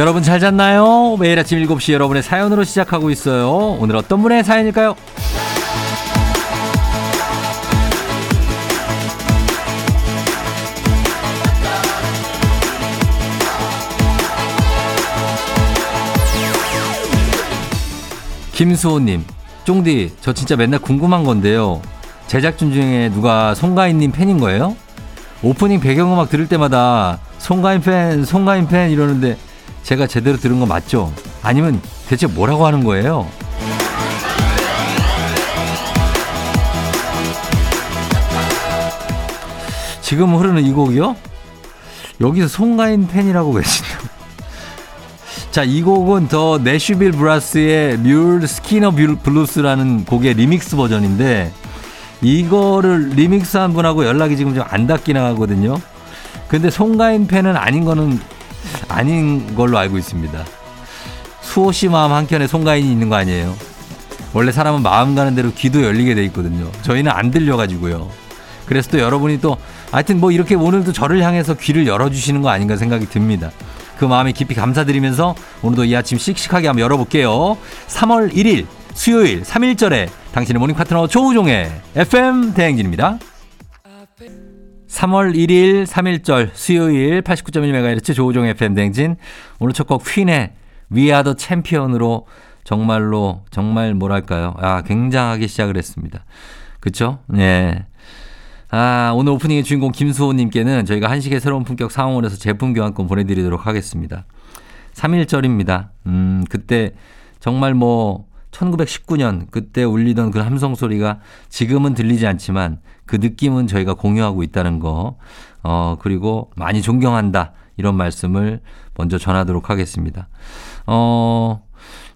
여러분 잘 잤나요? 매일 아침 7시 여러분의 사연으로 시작하고 있어요. 오늘 어떤 분의 사연일까요? 김수호님, 쫑디, 저 진짜 맨날 궁금한 건데요. 제작진 중에 누가 송가인님 팬인 거예요? 오프닝 배경음악 들을 때마다 송가인 팬, 송가인 팬 이러는데 제가 제대로 들은 거 맞죠? 아니면 대체 뭐라고 하는 거예요? 지금 흐르는 이 곡이요? 여기서 송가인 팬이라고 계신다. 자, 이 곡은 The Nashville Brass의 Mule Skinner Blues라는 곡의 리믹스 버전인데 이거를 리믹스한 분하고 연락이 지금 좀 안 닿긴 하거든요. 근데 송가인 팬은 아닌 거는 아닌 걸로 알고 있습니다. 수호 씨 마음 한켠에 송가인이 있는 거 아니에요? 원래 사람은 마음 가는 대로 귀도 열리게 돼 있거든요. 저희는 안 들려가지고요. 그래서 또 여러분이 또 하여튼 뭐 이렇게 오늘도 저를 향해서 귀를 열어주시는 거 아닌가 생각이 듭니다. 그 마음에 깊이 감사드리면서 오늘도 이 아침 씩씩하게 한번 열어볼게요. 3월 1일 수요일 3일절에 당신의 morning 파트너 조우종의 FM 대행진입니다. 3월 1일 3일절 수요일 89.1MHz 조우종 FM 대행진 오늘 첫 곡 퀸의 The Champion으로 정말로 정말 뭐랄까요 아 굉장하게 시작을 했습니다. 그쵸? 네. 아, 오늘 오프닝의 주인공 김수호 님께는 저희가 한식의 새로운 품격 사옹원에서 제품 교환권 보내 드리도록 하겠습니다. 3일절입니다. 음, 그때 정말 뭐 1919년 그때 울리던 그 함성 소리가 지금은 들리지 않지만 그 느낌은 저희가 공유하고 있다는 거, 어, 그리고 많이 존경한다. 이런 말씀을 먼저 전하도록 하겠습니다. 어,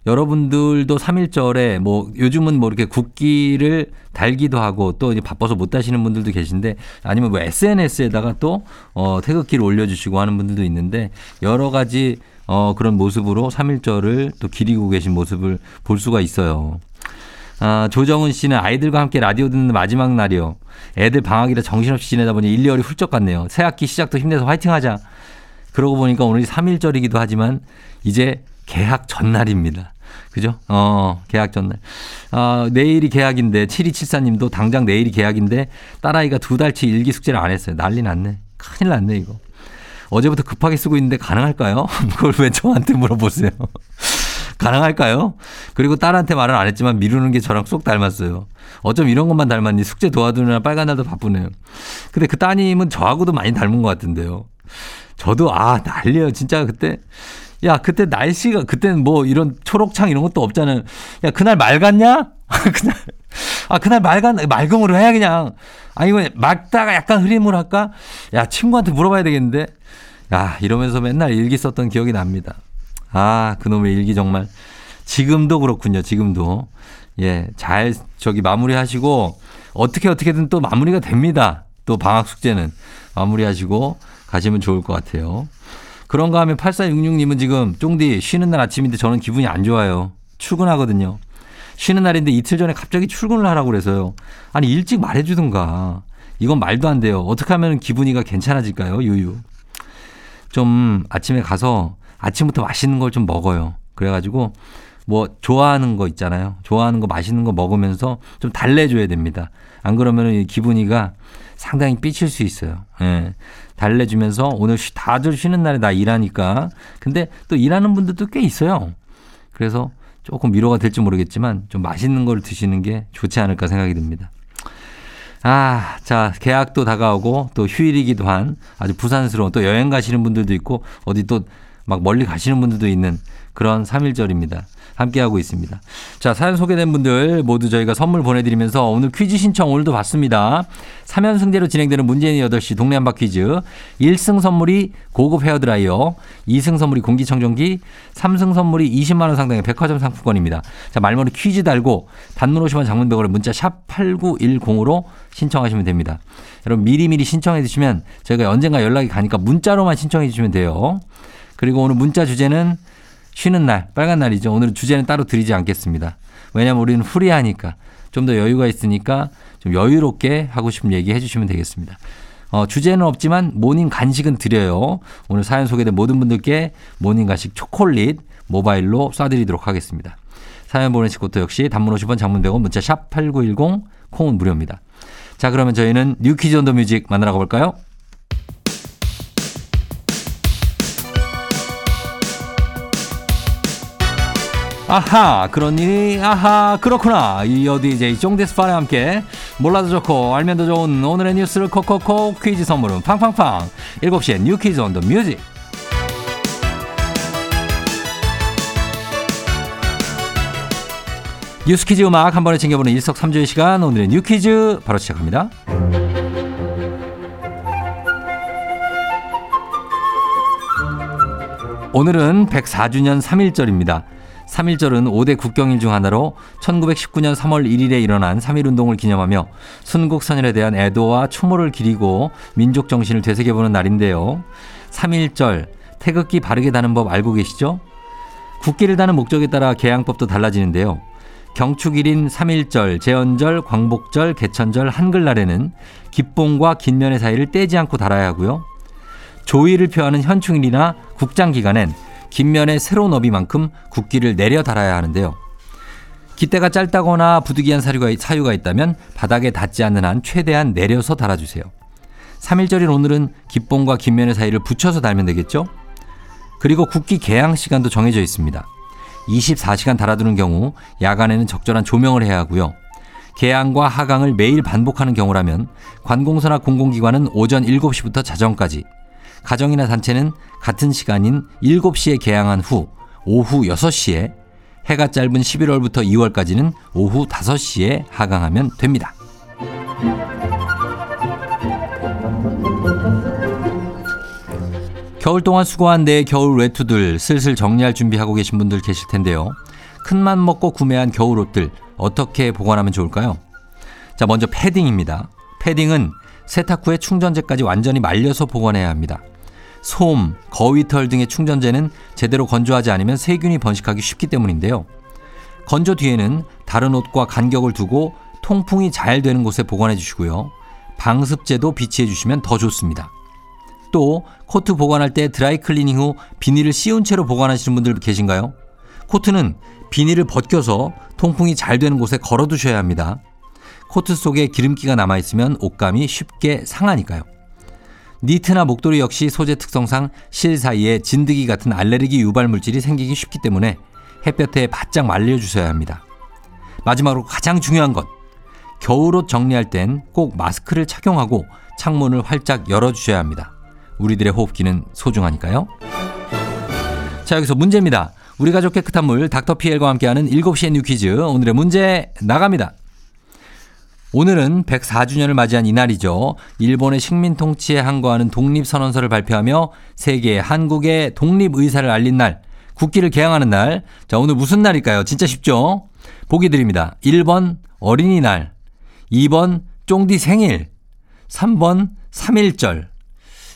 여러분들도 3일절에 뭐 요즘은 뭐 이렇게 국기를 달기도 하고 또 이제 바빠서 못 다시는 분들도 계신데 아니면 뭐 SNS에다가 또 어, 태극기를 올려주시고 하는 분들도 있는데 여러 가지 어, 그런 모습으로 3일절을 또 기리고 계신 모습을 볼 수가 있어요. 아, 조정은 씨는 아이들과 함께 라디오 듣는 마지막 날이요. 애들 방학이라 정신없이 지내다 보니 1, 2월이 훌쩍 갔네요. 새 학기 시작도 힘내서 화이팅 하자. 그러고 보니까 오늘이 3일절이기도 하지만 이제 개학 전날입니다. 그죠? 어, 계약 전날. 어, 내일이 계약인데, 7274님도 당장 내일이 계약인데, 딸아이가 두 달치 일기 숙제를 안 했어요. 난리 났네. 큰일 났네, 이거. 어제부터 급하게 쓰고 있는데 가능할까요? 그걸 왜 저한테 물어보세요? 가능할까요? 그리고 딸한테 말을 안 했지만 미루는 게 저랑 쏙 닮았어요. 어쩜 이런 것만 닮았니? 숙제 도와주느라 빨간 날도 바쁘네요. 근데 그 따님은 저하고도 많이 닮은 것 같은데요. 저도 아 난리예요. 진짜 그때 야, 그때 날씨가, 그때는 뭐 이런 초록창 이런 것도 없잖아요. 야, 그날 맑았냐? 그날, 아, 그날 맑은, 맑음으로 해야 그냥. 아, 이거 막다가 약간 흐림을 할까? 야, 친구한테 물어봐야 되겠는데? 야, 이러면서 맨날 일기 썼던 기억이 납니다. 아, 그놈의 일기 정말. 지금도 그렇군요, 지금도. 예, 잘 저기 마무리 하시고, 어떻게 어떻게든 또 마무리가 됩니다. 또 방학 숙제는. 마무리 하시고 가시면 좋을 것 같아요. 그런가 하면 8466님은 지금 쫑디 쉬는 날 아침인데 저는 기분이 안 좋아요. 출근하거든요. 쉬는 날인데 이틀 전에 갑자기 출근을 하라고 그래서요. 아니 일찍 말해주든가. 이건 말도 안 돼요. 어떻게 하면 기분이가 괜찮아질까요? 유유. 좀 아침에 가서 아침부터 맛있는 걸 좀 먹어요. 그래가지고 뭐 좋아하는 거 있잖아요. 좋아하는 거 맛있는 거 먹으면서 좀 달래줘야 됩니다. 안 그러면 기분이가 상당히 삐칠 수 있어요. 예. 달래주면서 오늘 다들 쉬는 날에 나 일하니까. 근데 또 일하는 분들도 꽤 있어요. 그래서 조금 위로가 될지 모르겠지만 좀 맛있는 걸 드시는 게 좋지 않을까 생각이 듭니다. 아, 자, 계약도 다가오고 또 휴일이기도 한 아주 부산스러운 또 여행 가시는 분들도 있고 어디 또 막 멀리 가시는 분들도 있는 그런 3일절입니다. 함께하고 있습니다. 자, 사연 소개된 분들 모두 저희가 선물 보내드리면서 오늘 퀴즈 신청 오늘도 받습니다. 3연승제로 진행되는 문재인의 8시 동네 한바 퀴즈. 1승 선물이 고급 헤어드라이어, 2승 선물이 공기청정기, 3승 선물이 20만원 상당의 백화점 상품권입니다. 자, 말머리 퀴즈 달고 단문 50원 장문 100원에 문자 샵 8910으로 신청하시면 됩니다. 여러분 미리미리 신청해 주시면 저희가 언젠가 연락이 가니까 문자로만 신청해 주시면 돼요. 그리고 오늘 문자 주제는 쉬는 날, 빨간 날이죠. 오늘은 주제는 따로 드리지 않겠습니다. 왜냐면 우리는 후리하니까 좀 더 여유가 있으니까 좀 여유롭게 하고 싶은 얘기 해주시면 되겠습니다. 어, 주제는 없지만 morning 간식은 드려요. 오늘 사연 소개된 모든 분들께 morning 간식 초콜릿 모바일로 쏴드리도록 하겠습니다. 사연 보내실 것도 역시 단문 50원 장문 100원 문자 샵 8910 콩은 무료입니다. 자 그러면 저희는 New Quiz on the Music 만나러 가볼까요? 아하 일이 아하 그렇구나 이 어디 이제 쫑디스파와 함께 몰라도 좋고 알면 더 좋은 오늘의 뉴스를 콕콕콕 퀴즈 선물은 팡팡팡 7시에 New Quiz on the Music 뉴스 퀴즈 음악 한 번에 챙겨보는 일석삼조의 시간 오늘의 New Quiz 바로 시작합니다. 오늘은 104주년 3일절입니다. 3일절은 5대 국경일 중 하나로 1919년 3월 1일에 일어난 3.1운동을 기념하며 순국선열에 대한 애도와 추모를 기리고 민족 정신을 되새겨보는 날인데요. 3.1절, 태극기 바르게 다는 법 알고 계시죠? 국기를 다는 목적에 따라 개양법도 달라지는데요. 경축일인 3.1절, 제헌절, 광복절, 개천절, 한글날에는 기봉과 긴면의 사이를 떼지 않고 달아야 하고요. 조의를 표하는 현충일이나 국장기간엔 긴면의 세로 너비만큼 국기를 내려 달아야 하는데요. 깃대가 짧다거나 부득이한 사유가, 사유가 있다면 바닥에 닿지 않는 한 최대한 내려서 달아주세요. 3일절인 오늘은 기봉과 긴면의 사이를 붙여서 달면 되겠죠? 그리고 국기 개양 시간도 정해져 있습니다. 24시간 달아두는 경우 야간에는 적절한 조명을 해야 하고요. 개양과 하강을 매일 반복하는 경우라면 관공서나 공공기관은 오전 7시부터 자정까지 가정이나 단체는 같은 시간인 7시에 개항한 후 오후 6시에 해가 짧은 11월부터 2월까지는 오후 5시에 하강하면 됩니다. 겨울 동안 수고한 내 겨울 외투들 슬슬 정리할 준비하고 계신 분들 계실 텐데요. 큰맘 먹고 구매한 겨울 옷들 어떻게 보관하면 좋을까요? 자, 먼저 패딩입니다. 패딩은 세탁 후에 충전재까지 완전히 말려서 보관해야 합니다. 솜, 거위털 등의 충전재는 제대로 건조하지 않으면 세균이 번식하기 쉽기 때문인데요. 건조 뒤에는 다른 옷과 간격을 두고 통풍이 잘 되는 곳에 보관해 주시고요. 방습제도 비치해 주시면 더 좋습니다. 또 코트 보관할 때 드라이 클리닝 후 비닐을 씌운 채로 보관하시는 분들 계신가요? 코트는 비닐을 벗겨서 통풍이 잘 되는 곳에 걸어 두셔야 합니다. 코트 속에 기름기가 남아 있으면 옷감이 쉽게 상하니까요. 니트나 목도리 역시 소재 특성상 실 사이에 진드기 같은 알레르기 유발 물질이 생기기 쉽기 때문에 햇볕에 바짝 말려주셔야 합니다. 마지막으로 가장 중요한 것. 겨울옷 정리할 땐 꼭 마스크를 착용하고 창문을 활짝 열어주셔야 합니다. 우리들의 호흡기는 소중하니까요. 자, 여기서 문제입니다. 우리 가족 깨끗한 물 닥터피엘과 함께하는 7시의 New Quiz. 오늘의 문제 나갑니다. 오늘은 104주년을 맞이한 이날이죠. 일본의 식민 통치에 항거하는 독립선언서를 발표하며 세계 한국의 독립 의사를 알린 날, 국기를 게양하는 날. 자, 오늘 무슨 날일까요? 진짜 쉽죠? 보기 드립니다. 1번 어린이날, 2번 쫑디 생일, 3번 3일절,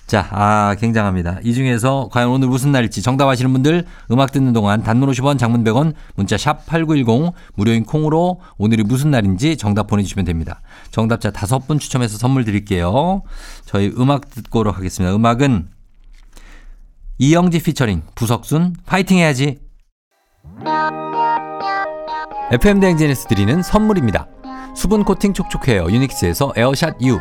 자, 아, 굉장합니다. 이 중에서 과연 오늘 무슨 날일지 정답 아시는 분들 음악 듣는 동안 단문 50원, 장문 100원, 문자 샵 8910 무료인 콩으로 오늘이 무슨 날인지 정답 보내주시면 됩니다. 정답자 다섯 분 추첨해서 선물 드릴게요. 저희 음악 듣고로 하겠습니다. 음악은 이영지 피처링 부석순 파이팅 해야지. FM 대행진에서 드리는 선물입니다. 수분 코팅 촉촉해요 유닉스에서 에어샷 U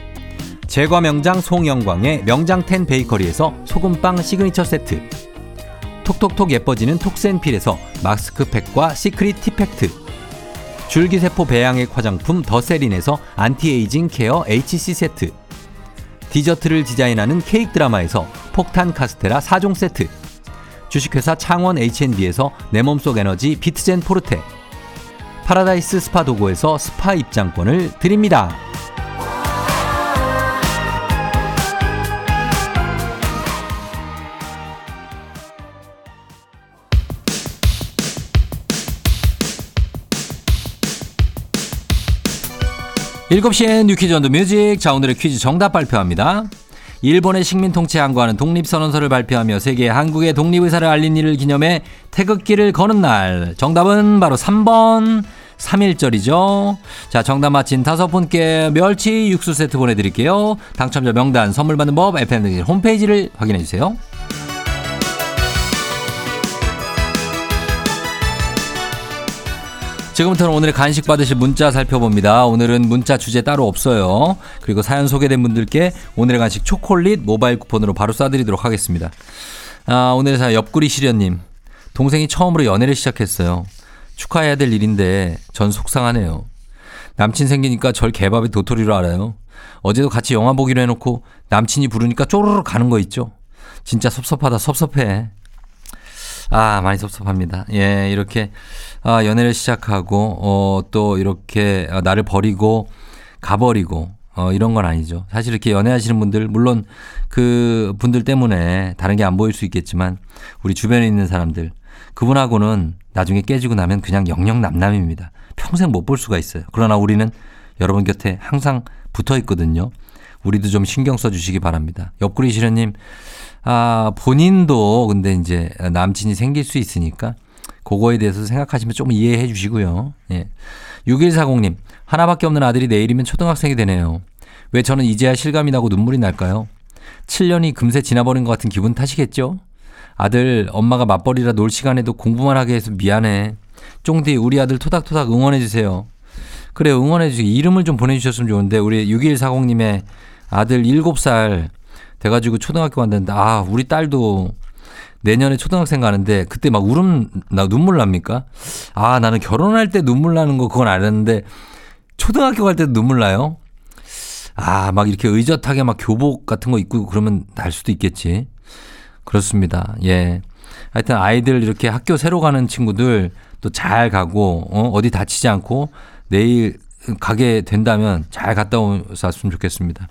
제과 명장 송영광의 명장텐 베이커리에서 소금빵 시그니처 세트. 톡톡톡 예뻐지는 톡센필에서 마스크팩과 시크릿 티팩트. 줄기세포 배양액 화장품 더세린에서 안티에이징 케어 HC 세트. 디저트를 디자인하는 케이크 드라마에서 폭탄 카스테라 4종 세트. 주식회사 창원 H&B에서 내 몸속 에너지 비트젠 포르테. 파라다이스 스파 도고에서 스파 입장권을 드립니다. 일곱 시엔 New Quiz on the Music. 자, 오늘의 퀴즈 정답 발표합니다. 일본의 식민 통치 항거하는 독립선언서를 발표하며 세계 한국의 독립의사를 알린 일을 기념해 태극기를 거는 날. 정답은 바로 3번 3일절이죠. 자, 정답 맞힌 다섯 분께 멸치 육수 세트 보내드릴게요. 당첨자 명단 선물 받는 법 FM 홈페이지를 확인해 주세요. 지금부터는 오늘의 간식 받으실 문자 살펴봅니다. 오늘은 문자 주제 따로 없어요. 그리고 사연 소개된 분들께 오늘의 간식 초콜릿 모바일 쿠폰으로 바로 쏴드리도록 하겠습니다. 아, 오늘의 사연 옆구리 시련님. 동생이 처음으로 연애를 시작했어요. 축하해야 될 일인데 전 속상하네요. 남친 생기니까 절 개밥의 도토리로 알아요. 어제도 같이 영화 보기로 해놓고 남친이 부르니까 쪼르르 가는 거 있죠. 진짜 섭섭하다 섭섭해. 아 많이 섭섭합니다. 예 이렇게 아, 연애를 시작하고 어, 또 이렇게 나를 버리고 가버리고 어, 이런 건 아니죠. 사실 이렇게 연애하시는 분들, 물론 그 분들 때문에 다른 게 안 보일 수 있겠지만 우리 주변에 있는 사람들, 그분하고는 나중에 깨지고 나면 그냥 영영 남남입니다. 평생 못 볼 수가 있어요. 그러나 우리는 여러분 곁에 항상 붙어 있거든요. 우리도 좀 신경 써 주시기 바랍니다. 옆구리 시련님, 아, 본인도 근데 이제 남친이 생길 수 있으니까 그거에 대해서 생각하시면 좀 이해해 주시고요. 예. 6140님, 하나밖에 없는 아들이 내일이면 초등학생이 되네요. 왜 저는 이제야 실감이 나고 눈물이 날까요? 7년이 금세 지나버린 것 같은 기분 탓이겠죠? 아들, 엄마가 맞벌이라 놀 시간에도 공부만 하게 해서 미안해. 쫑디, 우리 아들 토닥토닥 응원해주세요. 그래, 응원해주세요. 이름을 좀 보내주셨으면 좋은데, 우리 6140님의 아들 7살 돼가지고 초등학교 갔는데, 아, 우리 딸도 내년에 초등학생 가는데, 그때 막 울음, 나 눈물 납니까? 아, 나는 결혼할 때 눈물 나는 거 그건 알았는데, 초등학교 갈 때도 눈물 나요? 아, 막 이렇게 의젓하게 막 교복 같은 거 입고 그러면 날 수도 있겠지. 그렇습니다. 예. 하여튼 아이들 이렇게 학교 새로 가는 친구들 또 잘 가고, 어, 어디 다치지 않고 내일 가게 된다면 잘 갔다 오셨으면 좋겠습니다.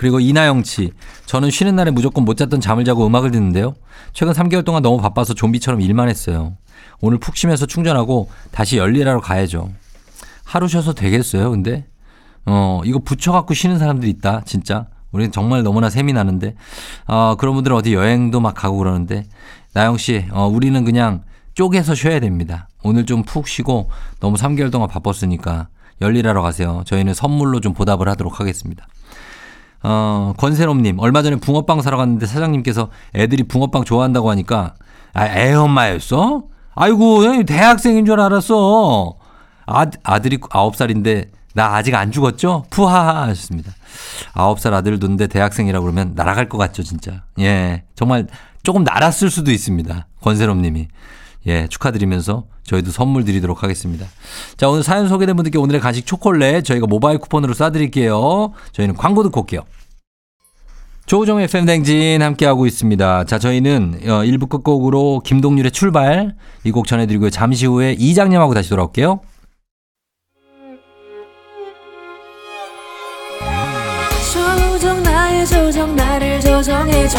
그리고 이나영 씨. 저는 쉬는 날에 무조건 못 잤던 잠을 자고 음악을 듣는데요. 최근 3개월 동안 너무 바빠서 좀비처럼 일만 했어요. 오늘 푹 쉬면서 충전하고 다시 열일하러 가야죠. 하루 쉬어서 되겠어요, 근데? 어, 이거 붙여갖고 쉬는 사람들이 있다, 진짜. 우리는 정말 너무나 셈이 나는데, 어, 그런 분들은 어디 여행도 막 가고 그러는데, 나영 씨, 어, 우리는 그냥 쪼개서 쉬어야 됩니다. 오늘 좀 푹 쉬고 너무 3개월 동안 바빴으니까 열일하러 가세요. 저희는 선물로 좀 보답을 하도록 하겠습니다. 어, 권세롬님, 얼마 전에 붕어빵 사러 갔는데 사장님께서 애들이 붕어빵 좋아한다고 하니까, 아, 애 엄마였어? 아이고, 대학생인 줄 알았어. 아, 아들이 9살인데, 나 아직 안 죽었죠? 푸하하 하셨습니다. 9살 아들 둔데 대학생이라고 그러면 날아갈 것 같죠, 진짜. 예. 정말 조금 날았을 수도 있습니다. 권세롬 님이. 예, 축하드리면서 저희도 선물 드리도록 하겠습니다. 자, 오늘 사연 소개된 분들께 오늘의 간식 초콜릿 저희가 모바일 쿠폰으로 쏴드릴게요. 저희는 광고 듣고 올게요. 조우종 FM 댕진 함께하고 있습니다. 자, 저희는 1부 어, 끝곡으로 김동률의 출발 이 곡 전해드리고요. 잠시 후에 이장님하고 다시 돌아올게요. 조정 나의 조정 나를 조정해줘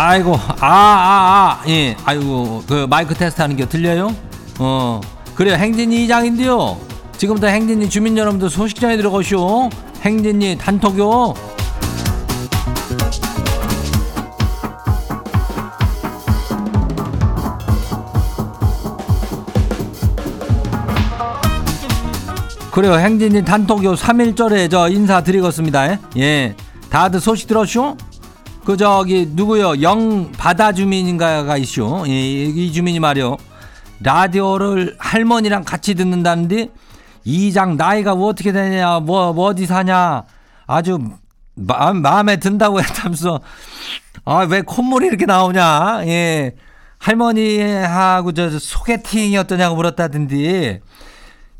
아이고, 아, 아, 아, 예, 아이고, 그 마이크 테스트 하는 게 들려요? 어, 그래요. 행진이 이장인데요. 지금부터 행진이 주민 여러분들 소식 전해 들어가시오. 행진이 단톡요. 그래요. 행진이 단톡요 3일절에 저 인사드리겠습니다. 예. 다들 소식 들었쇼? 그 저기 누구요? 영 바다 주민인가가 있쇼. 예, 이 주민이 말이요. 라디오를 할머니랑 같이 듣는다는데 이장 나이가 뭐 어떻게 되냐? 뭐, 뭐 어디 사냐? 아주 마, 마음에 든다고 했다면서 아, 왜 콧물이 이렇게 나오냐? 예. 할머니하고 저 소개팅이 어떠냐고 물었다던데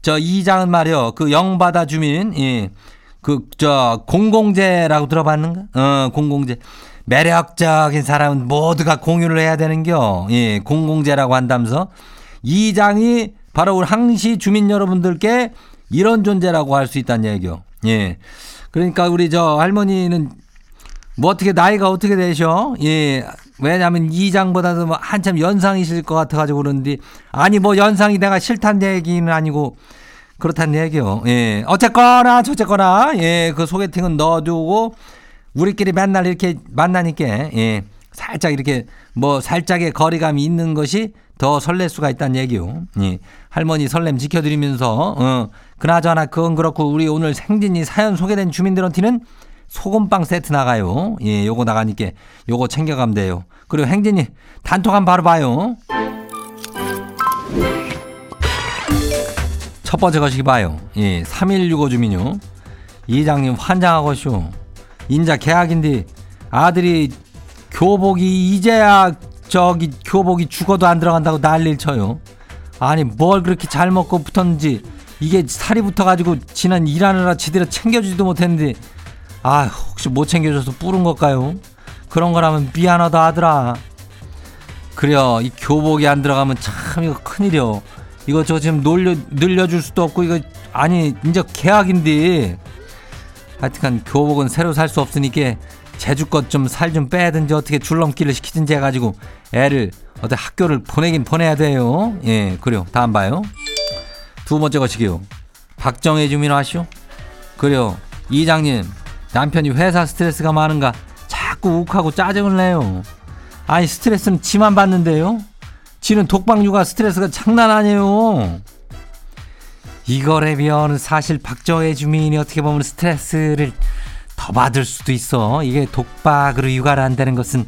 저 이장은 말이요. 그 영바다 주민, 예. 그, 저, 공공재라고 들어봤는가? 어, 공공재. 매력적인 사람은 모두가 공유를 해야 되는겨. 예, 공공재라고 한다면서. 이장이 바로 우리 항시 주민 여러분들께 이런 존재라고 할 수 있다는 얘기요. 예. 그러니까 우리 저 할머니는 뭐 어떻게 나이가 어떻게 되셔? 예. 왜냐하면 이장보다도 뭐 한참 연상이실 것 같아가지고 그러는데 아니 뭐 연상이 내가 싫다는 얘기는 아니고 그렇다는 얘기요. 예. 어쨌거나 저쨌거나 예. 그 소개팅은 넣어두고 우리끼리 맨날 이렇게 만나니까 예. 살짝 이렇게 뭐 살짝의 거리감이 있는 것이 더 설렐 수가 있다는 얘기요. 예. 할머니 설렘 지켜드리면서 어. 그나저나 그건 그렇고 우리 오늘 생진이 사연 소개된 주민들한테는 소금빵 세트 나가요. 예, 요거 나가니까 요거 챙겨가면 돼요. 그리고 행진이 단톡 한번 바로 봐요. 첫 번째 것이 봐요. 예, 3165 주민요. 이장님 환장하고 쇼. 인자 계약인데 아들이 교복이 이제야 저기 교복이 죽어도 안 들어간다고 난리를 쳐요. 아니 뭘 그렇게 잘 먹고 붙었는지 이게 살이 붙어가지고 지난 일하느라 제대로 챙겨주지도 못했는데 아 혹시 못 챙겨줘서 뿌른 걸까요? 그런 거라면 미안하다 하더라. 그래요 이 교복이 안 들어가면 참 이거 큰일이요. 이거 저 지금 놀려 늘려줄 수도 없고 이거 아니 이제 계약인데 하여튼간 교복은 새로 살 수 없으니까 제주 것좀살 좀 빼든지 어떻게 줄넘기를 시키든지 해가지고 애를 어디 학교를 보내긴 보내야 돼요. 예, 그래요. 다음 봐요. 두 번째 것이기요. 박정혜 주민 아시오? 그래요. 이장님, 남편이 회사 스트레스가 많은가 자꾸 욱하고 짜증을 내요. 아니, 스트레스는 지만 받는데요? 지는 독방 육아 스트레스가 장난 아니에요. 이거에 비하면 사실 박정혜 주민이 어떻게 보면 스트레스를 더 받을 수도 있어. 이게 독박으로 육아를 한다는 것은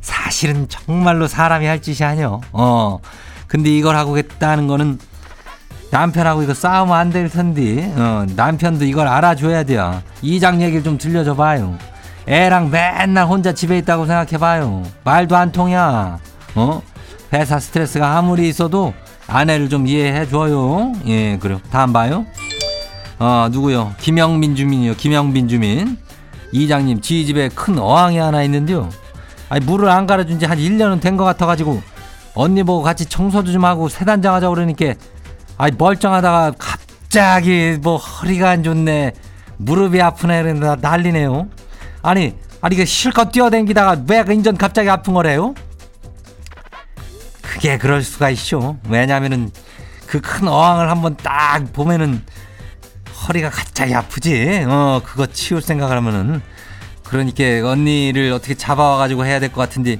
사실은 정말로 사람이 할 짓이 아니요. 어. 근데 이걸 하고 있다는 거는 남편하고 이거 싸우면 안 될 텐데, 어, 남편도 이걸 알아줘야 돼요. 이장 얘기를 좀 들려줘 봐요. 애랑 맨날 혼자 집에 있다고 생각해 봐요. 말도 안 통이야. 어? 회사 스트레스가 아무리 있어도 아내를 좀 이해해 줘요. 예, 그래요. 다음 봐요. 어, 누구요? 김영민 주민이요. 김영민 주민. 이장님, 지 집에 큰 어항이 하나 있는데요. 아니, 물을 안 갈아준 지 한 1년은 된 것 같아가지고, 언니 보고 같이 청소도 좀 하고 세단장 하자 그러니까, 아니, 멀쩡하다가 갑자기 뭐 허리가 안 좋네. 무릎이 아프네. 이러다 난리네요. 아니, 아니, 이게 실컷 뛰어댕기다가 왜 인전 갑자기 아픈 거래요? 그게 그럴 수가 있죠. 왜냐면은 그 큰 어항을 한번 딱 보면은 허리가 갑자기 아프지. 어, 그거 치울 생각을 하면은. 그러니까 언니를 어떻게 잡아와가지고 해야 될 것 같은데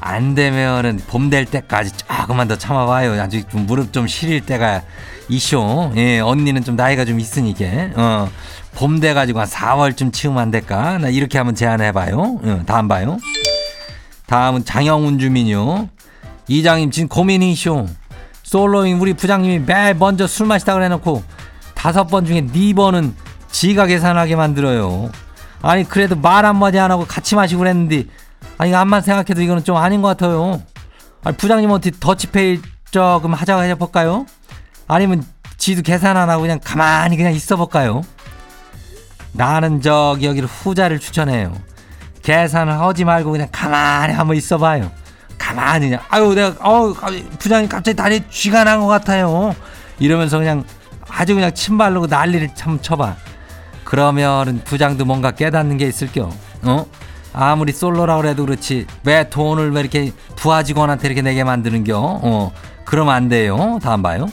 안 되면은 봄 될 때까지 조금만 더 참아봐요. 아직 좀 무릎 좀 시릴 때가 이쇼. 예, 언니는 좀 나이가 좀 있으니까. 어, 봄 돼가지고 한 4월쯤 치우면 안 될까? 나 이렇게 한번 제안해봐요. 어, 다음 봐요. 다음은 장영훈 주민요. 이장님 지금 고민이쇼. 솔로인 우리 부장님이 매일 먼저 술 마시다 그래놓고 다섯 번 중에 네 번은 지가 계산하게 만들어요. 아니 그래도 말 한마디 안 하고 같이 마시고 그랬는데 아니 암만 생각해도 이거는 좀 아닌 것 같아요. 아니 부장님한테 더치페이 조금 하자고 해볼까요? 아니면 지도 계산 안 하고 그냥 가만히 그냥 있어 볼까요? 나는 저기 여기를 후자를 추천해요. 계산을 하지 말고 그냥 가만히 한번 있어봐요. 가만히 그냥 아유 내가 어우 부장님 갑자기 다리 쥐가 난 것 같아요. 이러면서 그냥 아주 그냥 침 바르고 난리를 참 쳐봐. 그러면은 부장도 뭔가 깨닫는 게 있을겨. 어? 아무리 솔로라 그래도 그렇지 왜 돈을 왜 이렇게 부하 직원한테 이렇게 내게 만드는겨? 어, 그러면 안 돼요. 다음 봐요.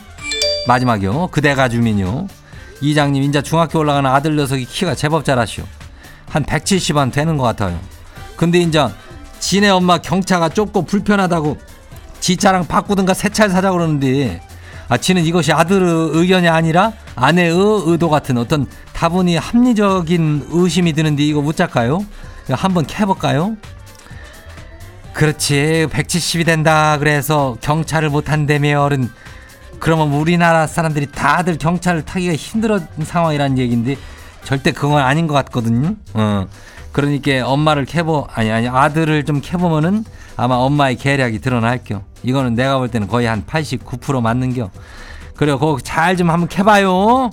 마지막이요. 그대가 주민요. 이장님 인자 중학교 올라가는 아들 녀석이 키가 제법 자라시오. 한 170원 되는 것 같아요. 근데 인자 지네 엄마 경차가 좁고 불편하다고 지 차랑 바꾸든가 새 차를 사자 그러는데 아 지는 이것이 아들의 의견이 아니라 아내의 의도 같은 어떤 다분히 합리적인 의심이 드는데 이거 묻자까요? 한번 캐볼까요? 그렇지 170이 된다 그래서 경찰을 못한다며는 그러면 우리나라 사람들이 다들 경찰을 타기가 힘들은 상황이라는 얘기인데 절대 그건 아닌 것 같거든요. 어. 그러니까 엄마를 캐보 아니 아니 아들을 좀 캐보면은 아마 엄마의 계략이 드러날겨. 이거는 내가 볼 때는 거의 한 89% 맞는겨. 그래 그거 잘 좀 한번 캐봐요.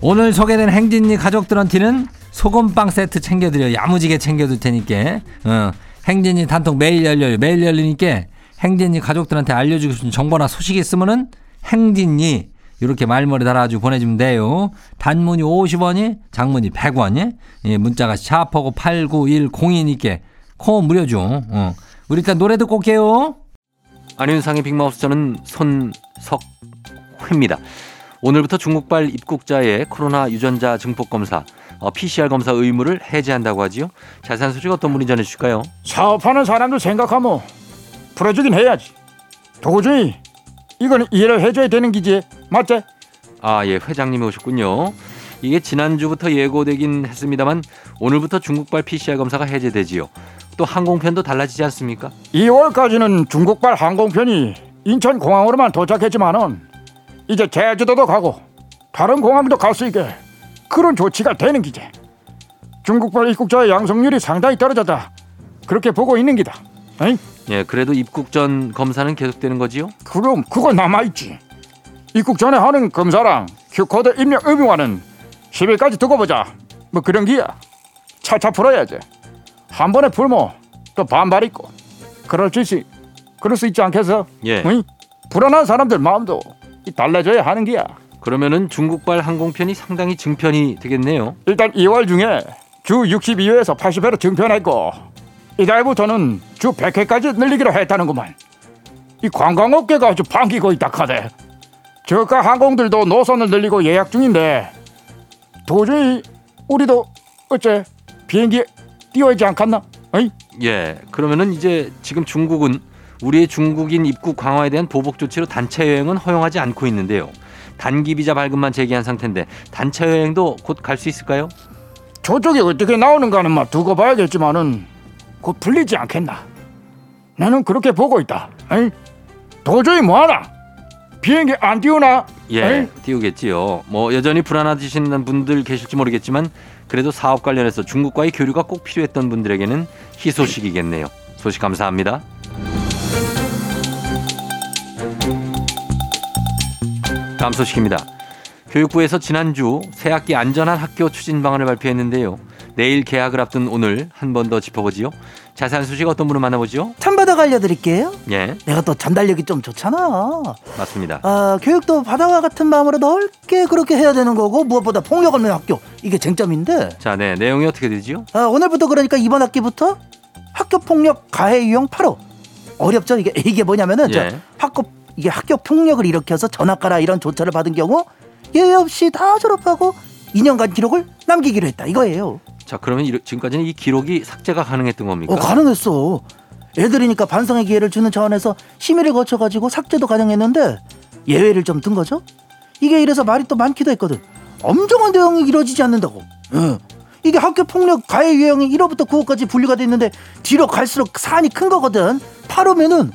오늘 소개된 행진이 가족들한테는 소금빵 세트 챙겨드려 야무지게 챙겨둘 테니까 어, 행진이 단톡 매일 열려요 매일 열리니까 행진이 가족들한테 알려주고 싶은 정보나 소식이 있으면은 행진이 이렇게 말머리 달아가지고 보내주면 돼요. 단문이 50원이, 장문이 100원이, 예, 문자가 샤퍼고 89102니까 코 무료죠. 어. 우리 일단 노래 듣고 올게요. 안윤상의 빅마우스 저는 손석회입니다. 오늘부터 중국발 입국자의 코로나 유전자 증폭 검사, 어, PCR 검사 의무를 해제한다고 하지요. 자세한 소식 어떤 분이 전해주실까요? 사업하는 사람들 생각하면 풀어주긴 해야지. 도저히 이건 이해를 해줘야 되는 기지 맞지? 아, 예, 회장님이 오셨군요. 이게 지난주부터 예고되긴 했습니다만 오늘부터 중국발 PCR 검사가 해제되지요. 또 항공편도 달라지지 않습니까? 2월까지는 중국발 항공편이 인천 공항으로만 도착했지만은 이제 제주도도 가고 다른 공항도 갈 수 있게 그런 조치가 되는 기지. 중국발 입국자의 양성률이 상당히 떨어졌다. 그렇게 보고 있는 기다. 에이? 예, 그래도 입국 전 검사는 계속되는 거지요? 그럼 그거 남아 있지. 입국 전에 하는 검사랑 Q코드 입력 의무화는 10일까지 두고 보자. 뭐 그런 기야. 차차 풀어야지. 한 번에 풀면 또 반발 있고. 그럴 수 있지. 그럴 수 있지 않겠어? 예. 응? 불안한 사람들 마음도 달래줘야 하는 기야. 그러면은 중국발 항공편이 상당히 증편이 되겠네요. 일단 2월 중에 주 62회에서 80회로 증편했고 이달부터는 주 100회까지 늘리기로 했다는구만. 이 관광업계가 아주 반기고 있다 카대. 저가 항공들도 노선을 늘리고 예약 중인데 도저히 우리도 어째 비행기 띄워야지 않겠나? 어이? 예. 그러면은 이제 지금 중국은 우리의 중국인 입국 강화에 대한 보복 조치로 단체 여행은 허용하지 않고 있는데요. 단기 비자 발급만 제기한 상태인데 단체 여행도 곧 갈 수 있을까요? 저쪽이 어떻게 나오는가는 막 두고 봐야겠지만은 곧 풀리지 않겠나? 나는 그렇게 보고 있다. 어이? 도저히 뭐하나? 비행기 안 띄우나? 예, 어이? 띄우겠지요. 뭐 여전히 불안하시는 분들 계실지 모르겠지만 그래도 사업 관련해서 중국과의 교류가 꼭 필요했던 분들에게는 희소식이겠네요. 소식 감사합니다. 다음 소식입니다. 교육부에서 지난주 새학기 안전한 학교 추진 방안을 발표했는데요. 내일 개학을 앞둔 오늘 한 번 더 짚어보지요. 자세한 소식 어떤 분을 만나보죠? 참바다가 알려드릴게요. 예, 내가 또 전달력이 좀 좋잖아. 맞습니다. 아, 교육도 바다와 같은 마음으로 넓게 그렇게 해야 되는 거고 무엇보다 폭력 없는 학교 이게 쟁점인데 자, 네, 내용이 어떻게 되지요? 아, 오늘부터 그러니까 이번 학기부터 학교 폭력 가해 유형 8호 어렵죠 이게 이게 뭐냐면은 저 예. 학교 이게 학교 폭력을 일으켜서 전학 가라 이런 조처를 받은 경우 예외 없이 다 졸업하고 2년간 기록을 남기기로 했다 이거예요. 자, 그러면 이- 지금까지는 이 기록이 삭제가 가능했던 겁니까? 어, 가능했어. 애들이니까 반성의 기회를 주는 차원에서 심의를 거쳐가지고 삭제도 가능했는데 예외를 좀둔 거죠. 이게 이래서 말이 또 많기도 했거든. 엄정한 대응이 이루어지지 않는다고. 예. 이게 학교 폭력 가해 유형이 1호부터 9호까지 분류가 돼 있는데 뒤로 갈수록 사안이 큰 거거든. 8호면은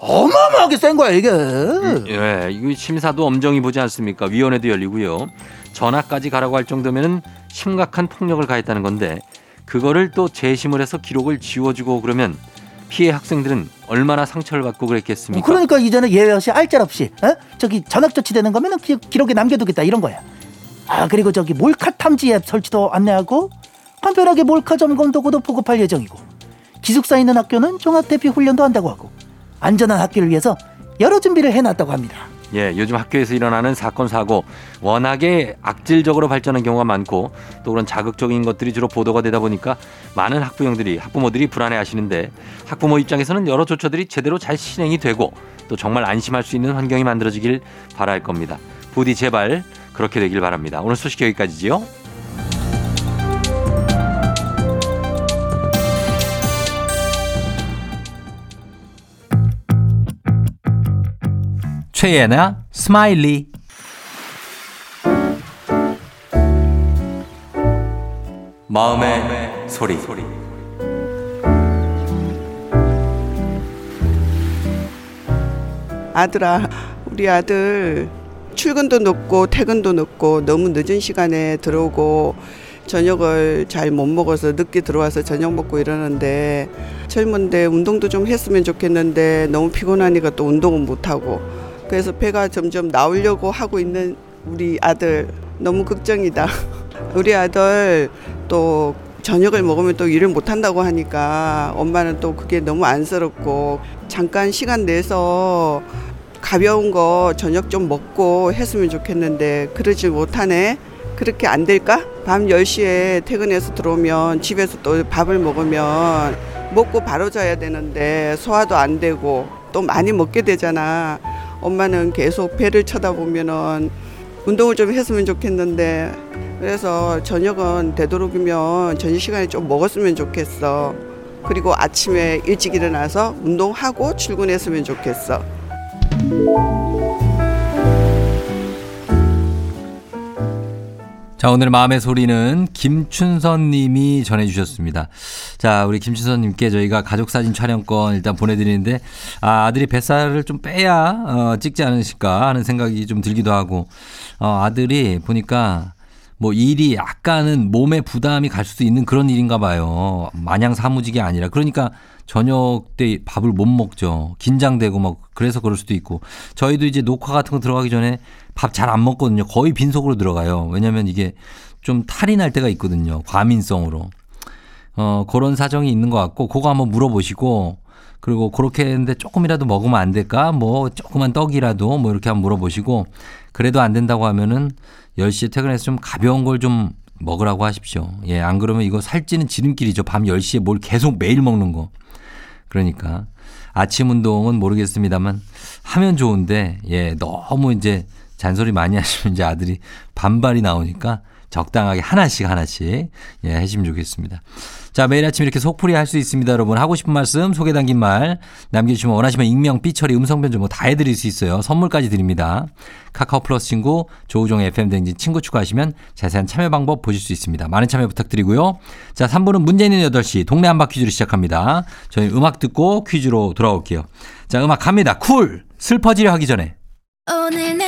어마어마하게 센 거야 이게. 예, 이거 심사도 엄정히 보지 않습니까? 위원회도 열리고요. 전학까지 가라고 할 정도면은 심각한 폭력을 가했다는 건데 그거를 또 재심을 해서 기록을 지워주고 그러면 피해 학생들은 얼마나 상처를 받고 그랬겠습니까? 그러니까 이제는 예외 없이 알짤 없이 어? 저기 전학 조치되는 거면은 기, 기록에 남겨두겠다 이런 거야. 아 그리고 저기 몰카 탐지 앱 설치도 안내하고 간편하게 몰카 점검 도구도 보급할 예정이고 기숙사 있는 학교는 종합 대피 훈련도 한다고 하고 안전한 학교를 위해서 여러 준비를 해놨다고 합니다. 예, 요즘 학교에서 일어나는 사건 사고 워낙에 악질적으로 발전한 경우가 많고 또 그런 자극적인 것들이 주로 보도가 되다 보니까 많은 학부형들이 학부모들이 불안해 하시는데 학부모 입장에서는 여러 조처들이 제대로 잘 실행이 되고 또 정말 안심할 수 있는 환경이 만들어지길 바랄 겁니다. 부디 제발 그렇게 되길 바랍니다. 오늘 소식 여기까지지요. 최예나 Smiley. 마음의 소리. 아들아, 우리 아들 출근도 늦고 퇴근도 늦고 너무 늦은 시간에 들어오고 저녁을 잘 못 먹어서 늦게 들어와서 저녁 먹고 이러는데 젊은데 운동도 좀 했으면 좋겠는데 너무 피곤하니까 또 운동은 못 하고 그래서 배가 점점 나오려고 하고 있는 우리 아들 너무 걱정이다. 우리 아들 또 저녁을 먹으면 또 일을 못 한다고 하니까 엄마는 또 그게 너무 안쓰럽고 잠깐 시간 내서 가벼운 거 저녁 좀 먹고 했으면 좋겠는데 그러지 못하네. 그렇게 안 될까? 밤 10시에 퇴근해서 들어오면 집에서 또 밥을 먹으면 먹고 바로 자야 되는데 소화도 안 되고 또 많이 먹게 되잖아. 엄마는 계속 배를 쳐다보면은 운동을 좀 했으면 좋겠는데 그래서 저녁은 되도록이면 저녁 시간에 좀 먹었으면 좋겠어. 그리고 아침에 일찍 일어나서 운동하고 출근했으면 좋겠어. 자, 오늘 마음의 소리는 김춘선 님이 전해주셨습니다. 자, 우리 김춘선 님께 저희가 가족사진 촬영권 일단 보내드리는데, 아, 아들이 뱃살을 좀 빼야, 어, 찍지 않으실까 하는 생각이 좀 들기도 하고, 어, 아들이 보니까 뭐 일이 약간은 몸에 부담이 갈 수도 있는 그런 일인가 봐요. 마냥 사무직이 아니라. 그러니까 저녁 때 밥을 못 먹죠. 긴장되고 막 그래서 그럴 수도 있고. 저희도 이제 녹화 같은 거 들어가기 전에 밥 잘 안 먹거든요. 거의 빈속으로 들어가요. 왜냐면 이게 좀 탈이 날 때가 있거든요. 과민성으로. 어, 그런 사정이 있는 것 같고, 그거 한번 물어보시고, 그리고 그렇게 했는데 조금이라도 먹으면 안 될까? 뭐, 조그만 떡이라도 뭐 이렇게 한번 물어보시고, 그래도 안 된다고 하면은 10시에 퇴근해서 좀 가벼운 걸 좀 먹으라고 하십시오. 예, 안 그러면 이거 살찌는 지름길이죠. 밤 10시에 뭘 계속 매일 먹는 거. 그러니까 아침 운동은 모르겠습니다만 하면 좋은데 예, 너무 이제 잔소리 많이 하시면 이제 아들이 반발이 나오니까 적당하게 하나씩 하나씩 예, 해주시면 좋겠습니다. 자, 매일 아침 이렇게 속풀이 할 수 있습니다, 여러분. 하고 싶은 말씀, 소개 담긴 말 남겨주시면 원하시면 익명, 삐처리, 음성 변조 뭐 다 해드릴 수 있어요. 선물까지 드립니다. 카카오 플러스 친구, 조우종 FM 댕진 친구 추가하시면 자세한 참여 방법 보실 수 있습니다. 많은 참여 부탁드리고요. 자, 3부는 문제 있는 8시 동네 한바 퀴즈를 시작합니다. 저희 음악 듣고 퀴즈로 돌아올게요. 자, 음악 갑니다. 쿨! 슬퍼지려 하기 전에. 오늘 내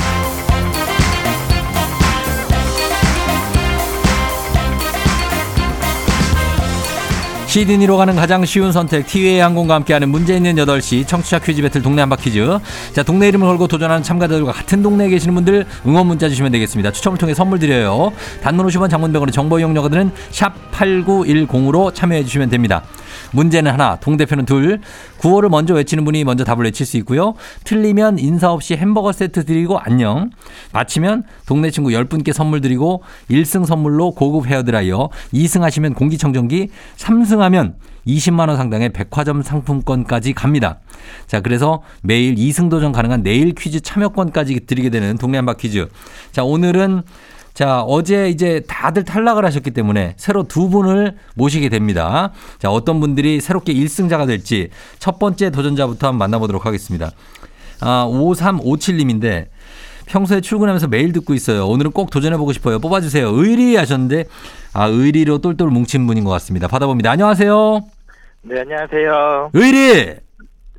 시드니로 가는 가장 쉬운 선택 티웨이 항공과 함께하는 문제 있는 8시 청취자 퀴즈 배틀 동네 한바 퀴즈. 자 동네 이름을 걸고 도전하는 참가자들과 같은 동네에 계시는 분들 응원 문자 주시면 되겠습니다. 추첨을 통해 선물 드려요. 단문 50원 장문병원의 정보 이용료가 드는 샵 8910으로 참여해 주시면 됩니다 문제는 하나 동대표는 둘 구호를 먼저 외치는 분이 먼저 답을 외칠 수 있고요 틀리면 인사 없이 햄버거 세트 드리고 안녕 마치면 동네 친구 10분께 선물 드리고 1승 선물로 고급 헤어드라이어 2승 하시면 공기청정기 3승 하면 20만 원 상당의 백화점 상품권까지 갑니다. 자, 그래서 매일 2승 도전 가능한 내일 퀴즈 참여권까지 드리게 되는 동네 한바 퀴즈. 자, 오늘은 자, 어제 이제 다들 탈락을 하셨기 때문에 새로 두 분을 모시게 됩니다. 자, 어떤 분들이 새롭게 1승자가 될지 첫 번째 도전자부터 한번 만나보도록 하겠습니다. 아, 5357님인데 평소에 출근하면서 매일 듣고 있어요. 오늘은 꼭 도전해보고 싶어요. 뽑아주세요. 의리 하셨는데, 아, 의리로 똘똘 뭉친 분인 것 같습니다. 받아봅니다. 안녕하세요. 네, 안녕하세요. 의리!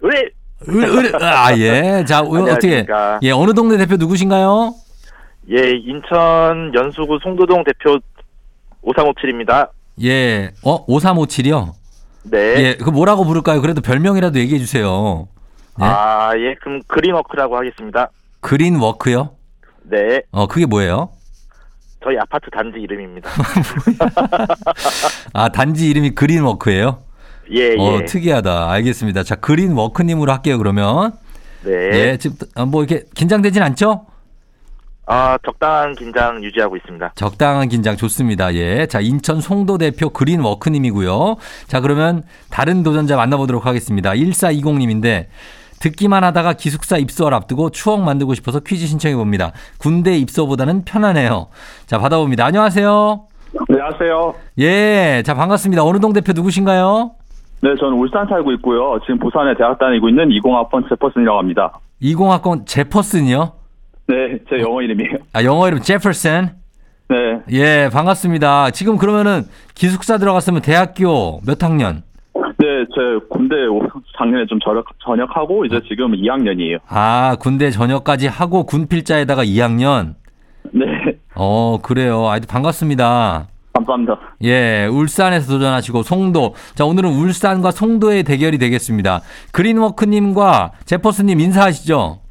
왜? 의, 의리! 아, 예. 자, 어떻게, 안녕하십니까. 예, 어느 동네 대표 누구신가요? 예, 인천 연수구 송도동 대표 5357입니다. 예, 어, 5357이요? 네. 예, 그 뭐라고 부를까요? 그래도 별명이라도 얘기해 주세요. 네? 아, 예, 그럼 그린워크라고 하겠습니다. 그린 워크요? 네, 어, 그게 뭐예요? 저희 아파트 단지 이름입니다. 아, 단지 이름이 그린 워크예요? 예, 어, 예. 특이하다. 알겠습니다. 자, 그린 워크님으로 할게요, 그러면. 네. 예, 지금 아, 뭐 이렇게 긴장되진 않죠? 아, 적당한 긴장 유지하고 있습니다. 적당한 긴장 좋습니다. 예. 자, 인천 송도 대표 그린 워크님이고요. 자, 그러면 다른 도전자 만나보도록 하겠습니다. 1420님인데 듣기만 하다가 기숙사 입소를 앞두고 추억 만들고 싶어서 퀴즈 신청해 봅니다. 군대 입소보다는 편하네요. 자, 받아봅니다. 안녕하세요. 안녕하세요. 예. 자, 반갑습니다. 어느 동 대표 누구신가요? 네, 저는 울산 살고 있고요. 지금 부산에 대학 다니고 있는 20학번 제퍼슨이라고 합니다. 20학번 제퍼슨이요? 네, 제 영어 이름이에요. 아, 영어 이름 제퍼슨. 네, 예, 반갑습니다. 지금 그러면은 기숙사 들어갔으면 대학교 몇 학년? 네, 제 군대 작년에 좀 전역, 전역하고 이제 지금 2학년이에요. 아, 군대 전역까지 하고 군필자에다가 2학년. 네, 어, 그래요. 아주 반갑습니다. 감사합니다. 예, 울산에서 도전하시고 송도. 자, 오늘은 울산과 송도의 대결이 되겠습니다. 그린워크님과 제퍼스님 인사하시죠.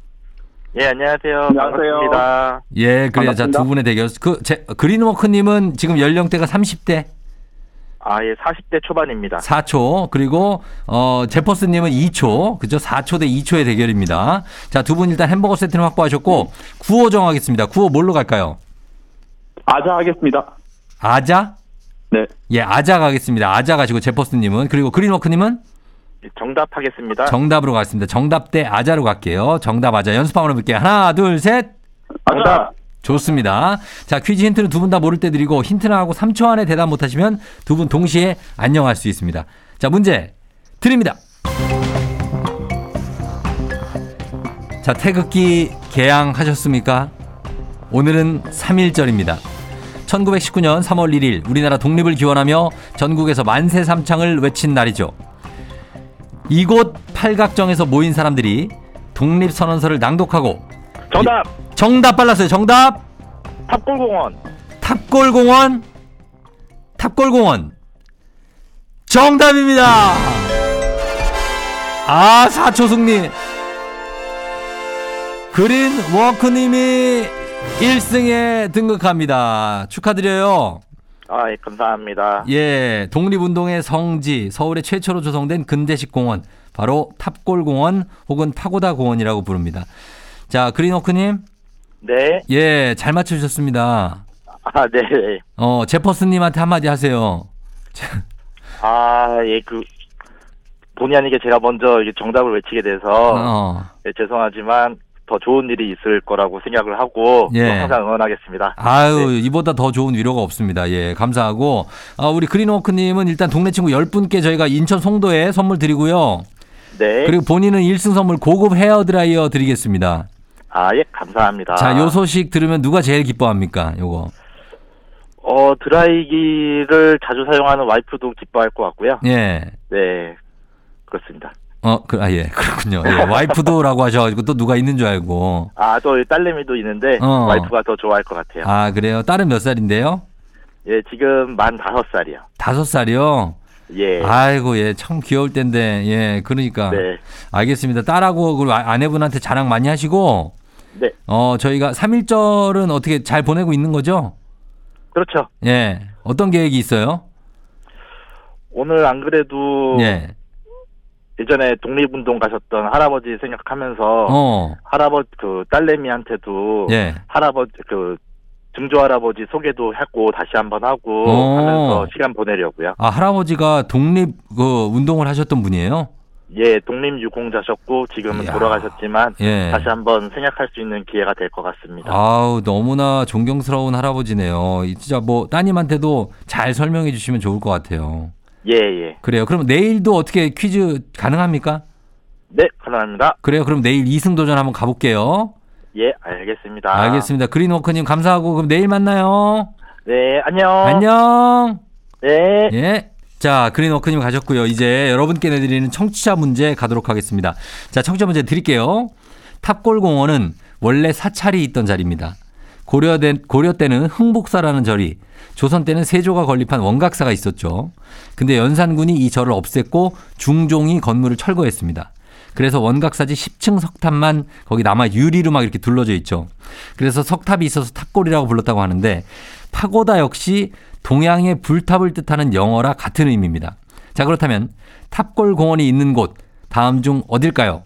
예, 안녕하세요. 안녕하세요. 반갑습니다. 예, 그래요. 자, 반갑습니다. 두 분의 대결. 그, 제, 그린워크님은 지금 연령대가 30대 아, 예, 40대 초반입니다. 4초. 그리고, 어, 제퍼스님은 2초. 그죠? 4초 대 2초의 대결입니다. 자, 두 분 일단 햄버거 세트는 확보하셨고, 구호 정하겠습니다. 구호 뭘로 갈까요? 아자 하겠습니다. 아자? 네, 예, 아자 가겠습니다. 아자 가시고 제퍼스님은. 그리고 그린워크님은? 예, 정답하겠습니다. 정답으로 가겠습니다. 정답 대 아자로 갈게요. 정답 아자 연습 한번 해볼게요. 하나, 둘, 셋. 아자. 좋습니다. 자, 퀴즈 힌트는 두 분 다 모를 때 드리고 힌트 나 하고 3초 안에 대답 못 하시면 두 분 동시에 안녕할 수 있습니다. 자, 문제 드립니다. 자, 태극기 개양하셨습니까? 오늘은 3.1절입니다. 1919년 3월 1일 우리나라 독립을 기원하며 전국에서 만세 삼창을 외친 날이죠. 이곳 팔각정에서 모인 사람들이 독립선언서를 낭독하고 정답! 정답 빨랐어요. 정답 탑골공원. 탑골공원 탑골공원 정답입니다. 아 사초 승리 그린 워크님이 1승에 등극합니다. 축하드려요. 아, 예, 감사합니다. 예, 독립운동의 성지, 서울의 최초로 조성된 근대식 공원, 바로 탑골공원 혹은 파고다 공원이라고 부릅니다. 자, 그린워크님, 네. 예, 잘 맞춰주셨습니다. 아, 네. 네. 어, 제퍼스님한테 한마디 하세요. 아, 예, 그, 본의 아니게 제가 먼저 정답을 외치게 돼서, 어, 예, 죄송하지만, 더 좋은 일이 있을 거라고 생각을 하고, 예. 또 항상 응원하겠습니다. 아유, 네. 이보다 더 좋은 위로가 없습니다. 예, 감사하고. 아, 우리 그린워크님은 일단 동네 친구 10분께 저희가 인천 송도에 선물 드리고요. 네. 그리고 본인은 1승 선물 고급 헤어드라이어 드리겠습니다. 아, 예, 감사합니다. 자, 요 소식 들으면 누가 제일 기뻐합니까? 요거. 어, 드라이기를 자주 사용하는 와이프도 기뻐할 것 같고요. 예. 네. 그렇습니다. 어, 그, 아, 예. 그렇군요. 예. 와이프도라고 하셔가지고 또 누가 있는 줄 알고. 아, 또 딸내미도 있는데, 어. 와이프가 더 좋아할 것 같아요. 아, 그래요? 딸은 몇 살인데요? 예, 지금 만 다섯 살이요. 다섯 살이요? 예. 아이고, 예. 참 귀여울 텐데. 예. 그러니까. 네. 알겠습니다. 딸하고 아- 아내분한테 자랑 많이 하시고, 네. 어, 저희가 3일절은 어떻게 잘 보내고 있는 거죠? 그렇죠. 예. 어떤 계획이 있어요? 오늘 안 그래도 예. 예전에 독립운동 가셨던 할아버지 생각하면서 어. 할아버지 그 딸내미한테도 예. 할아버지 그 증조 할아버지 소개도 하고 다시 한번 하고 어. 하면서 시간 보내려고요. 아, 할아버지가 독립 그 운동을 하셨던 분이에요? 예, 독립 유공자셨고 지금은 이야. 돌아가셨지만 예. 다시 한번 생각할 수 있는 기회가 될 것 같습니다. 아우 너무나 존경스러운 할아버지네요. 이 진짜 뭐 따님한테도 잘 설명해 주시면 좋을 것 같아요. 예, 예. 그래요. 그럼 내일도 어떻게 퀴즈 가능합니까? 네, 가능합니다. 그래요. 그럼 내일 이승 도전 한번 가볼게요. 예, 알겠습니다. 알겠습니다. 그린워커님 감사하고 그럼 내일 만나요. 네, 안녕. 안녕. 네. 예. 자, 그린워크님 가셨고요. 이제 여러분께 내드리는 청취자 문제 가도록 하겠습니다. 자, 청취자 문제 드릴게요. 탑골 공원은 원래 사찰이 있던 자리입니다. 고려, 때, 고려 때는 흥복사라는 절이, 조선 때는 세조가 건립한 원각사가 있었죠. 근데 연산군이 이 절을 없앴고 중종이 건물을 철거했습니다. 그래서 원각사지 10층 석탑만 거기 남아 유리로 막 이렇게 둘러져 있죠. 그래서 석탑이 있어서 탑골이라고 불렀다고 하는데 파고다 역시 동양의 불탑을 뜻하는 영어라 같은 의미입니다. 자, 그렇다면 탑골 공원이 있는 곳 다음 중 어딜까요?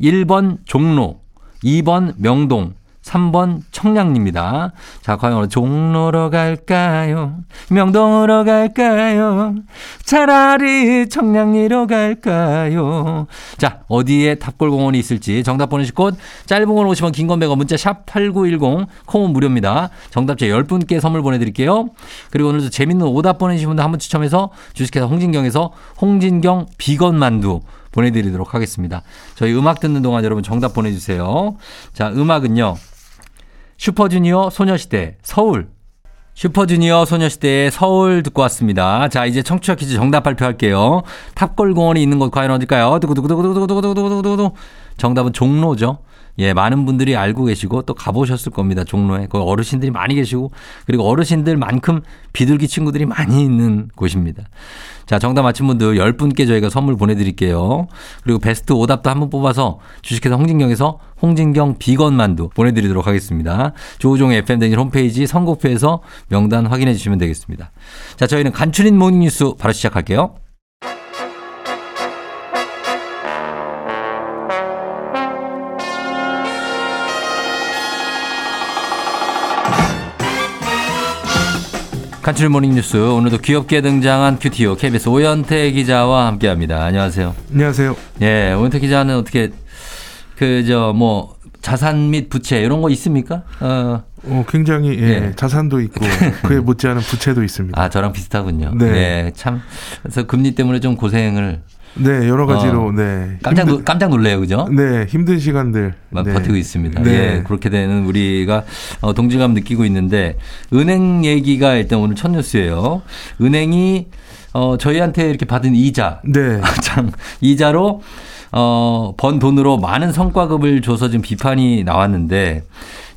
1번 종로, 2번 명동, 3번 청량리입니다. 자, 과연 종로로 갈까요? 명동으로 갈까요? 차라리 청량리로 갈까요? 자, 어디에 탑골공원이 있을지 정답 보내실 곳 짧은 건 50원, 긴 건 100원, 문자 샵 8910, 콩은 무료입니다. 정답자 10분께 선물 보내드릴게요. 그리고 오늘도 재밌는 오답 보내주신 분들 한 분 추첨해서 주식회사 홍진경에서 홍진경 비건 만두 보내드리도록 하겠습니다. 저희 음악 듣는 동안 여러분 정답 보내주세요. 자, 음악은요. 슈퍼주니어 소녀시대 서울 슈퍼주니어 소녀시대의 서울 듣고 왔습니다. 자, 이제 청취자 퀴즈 정답 발표할게요. 탑골공원이 있는 곳 과연 어딜까요? 두구두구두구두구두구두구두구두구. 정답은 종로죠. 예, 많은 분들이 알고 계시고 또 가보셨을 겁니다. 종로에. 거기 어르신들이 많이 계시고 그리고 어르신들만큼 비둘기 친구들이 많이 있는 곳입니다. 자, 정답 맞힌 분들 10분께 저희가 선물 보내드릴게요. 그리고 베스트 오답도 한 분 뽑아서 주식회사 홍진경에서 홍진경 비건 만두 보내드리도록 하겠습니다. 조우종의 FM댕진 홈페이지 선곡표에서 명단 확인해 주시면 되겠습니다. 자, 저희는 간추린 모닝뉴스 바로 시작할게요. 간추린 모닝뉴스 오늘도 귀엽게 등장한 큐티오 KBS 오현태 기자와 함께합니다. 안녕하세요. 안녕하세요. 예, 오현태 기자는 어떻게 그 저 뭐 자산 및 부채 이런 거 있습니까? 어, 어, 굉장히 예, 예. 자산도 있고 그에 못지않은 부채도 있습니다. 아 저랑 비슷하군요. 네. 예, 참 그래서 금리 때문에 좀 고생을 네, 여러 가지로 어, 네. 깜짝 힘든- 놀, 깜짝 놀래요, 그죠? 네, 힘든 시간들 막 네. 버티고 있습니다. 네. 예, 그렇게 되는 우리가 어, 동질감 느끼고 있는데 은행 얘기가 일단 오늘 첫 뉴스예요. 은행이 어, 저희한테 이렇게 받은 이자, 네. 참 이자로 어, 번 돈으로 많은 성과급을 줘서 지금 비판이 나왔는데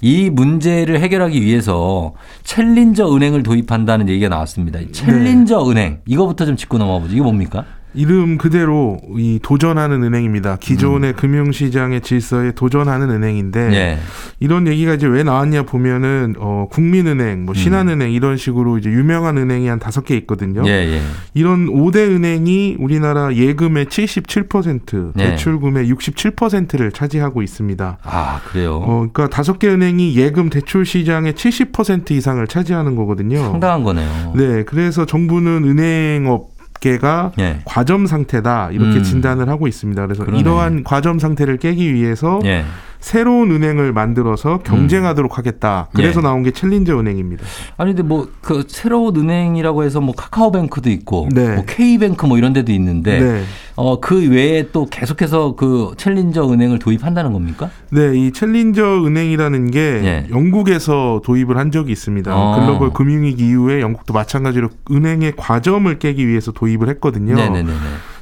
이 문제를 해결하기 위해서 챌린저 은행을 도입한다는 얘기가 나왔습니다. 이 챌린저 은행 이거부터 좀 짚고 넘어가 보죠. 이게 뭡니까? 이름 그대로 이 도전하는 은행입니다. 기존의 금융시장의 질서에 도전하는 은행인데 음. 예. 이런 얘기가 이제 왜 나왔냐 보면은 어 국민은행, 뭐 신한은행 이런 식으로 이제 유명한 은행이 한 다섯 개 있거든요. 음. 예, 예. 이런 5대 은행이 우리나라 예금의 77%, 네. 대출금의 67%를 차지하고 있습니다. 아, 그래요. 어, 그러니까 다섯 개 은행이 예금 대출 시장의 70% 이상을 차지하는 거거든요. 상당한 거네요. 네, 그래서 정부는 은행업 계가 예. 과점 상태다 이렇게 음. 진단을 하고 있습니다. 그래서 그러네. 이러한 과점 상태를 깨기 위해서 예. 새로운 은행을 만들어서 경쟁하도록 하겠다. 그래서 예. 나온 게 챌린저 은행입니다. 아니 근데 뭐 그 새로운 은행이라고 해서 뭐 카카오뱅크도 있고 네. 뭐 K뱅크 뭐 이런 데도 있는데 네. 어그 외에 또 계속해서 그 챌린저 은행을 도입한다는 겁니까? 네, 이 챌린저 은행이라는 게 예. 영국에서 도입을 한 적이 있습니다. 어. 글로벌 금융위기 이후에 영국도 마찬가지로 은행의 과점을 깨기 위해서 도입을 했거든요. 네네네.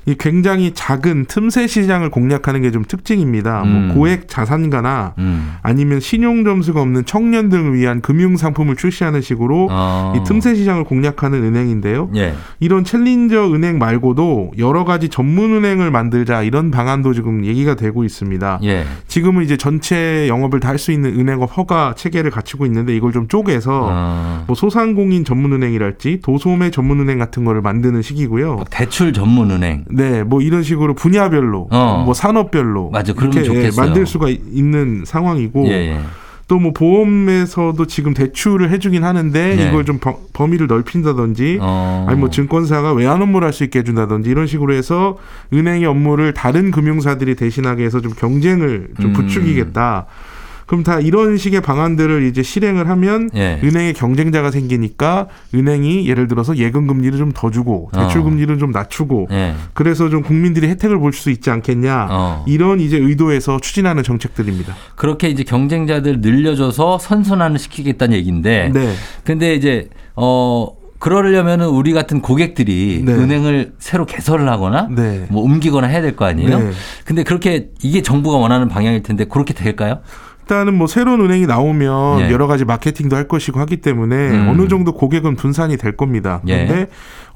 이 굉장히 작은 틈새 시장을 공략하는 게 좀 특징입니다. 음. 뭐 고액 자산가나 음. 아니면 신용 점수가 없는 청년 등을 위한 금융 상품을 출시하는 식으로 어. 이 틈새 시장을 공략하는 은행인데요. 예. 이런 챌린저 은행 말고도 여러 가지 전문 은행을 만들자 이런 방안도 지금 얘기가 되고 있습니다. 예. 지금은 이제 전체 영업을 다 할 수 있는 은행업 허가 체계를 갖추고 있는데 이걸 좀 쪼개서 어. 뭐 소상공인 전문 은행이랄지 도소매 전문 은행 같은 거를 만드는 시기고요. 뭐 대출 전문 은행. 네, 뭐 이런 식으로 분야별로, 어. 뭐 산업별로 맞아, 이렇게 예, 좋겠어요. 만들 수가 있는 상황이고 예, 예. 또뭐 보험에서도 지금 대출을 해주긴 하는데 네. 이걸 좀 범- 범위를 넓힌다든지 어. 아니 뭐 증권사가 외환 업무를 할 수 있게 해준다든지 이런 식으로 해서 은행의 업무를 다른 금융사들이 대신하게 해서 좀 경쟁을 좀 음. 부추기겠다. 그럼 다 이런 식의 방안들을 이제 실행을 하면 예. 은행의 경쟁자가 생기니까 은행이 예를 들어서 예금 금리를 좀 더 주고 대출 어. 금리를 좀 낮추고 예. 그래서 좀 국민들이 혜택을 볼 수 있지 않겠냐 어. 이런 이제 의도에서 추진하는 정책들입니다. 그렇게 이제 경쟁자들 늘려줘서 선순환을 시키겠다는 얘기인데. 네. 근데 이제 어 그러려면은 우리 같은 고객들이 네. 은행을 새로 개설을 하거나 네. 뭐 옮기거나 해야 될 거 아니에요? 네. 근데 그렇게 이게 정부가 원하는 방향일 텐데 그렇게 될까요? 일단은 뭐 새로운 은행이 나오면 예. 여러 가지 마케팅도 할 것이고 하기 때문에 음. 어느 정도 고객은 분산이 될 겁니다. 예. 그런데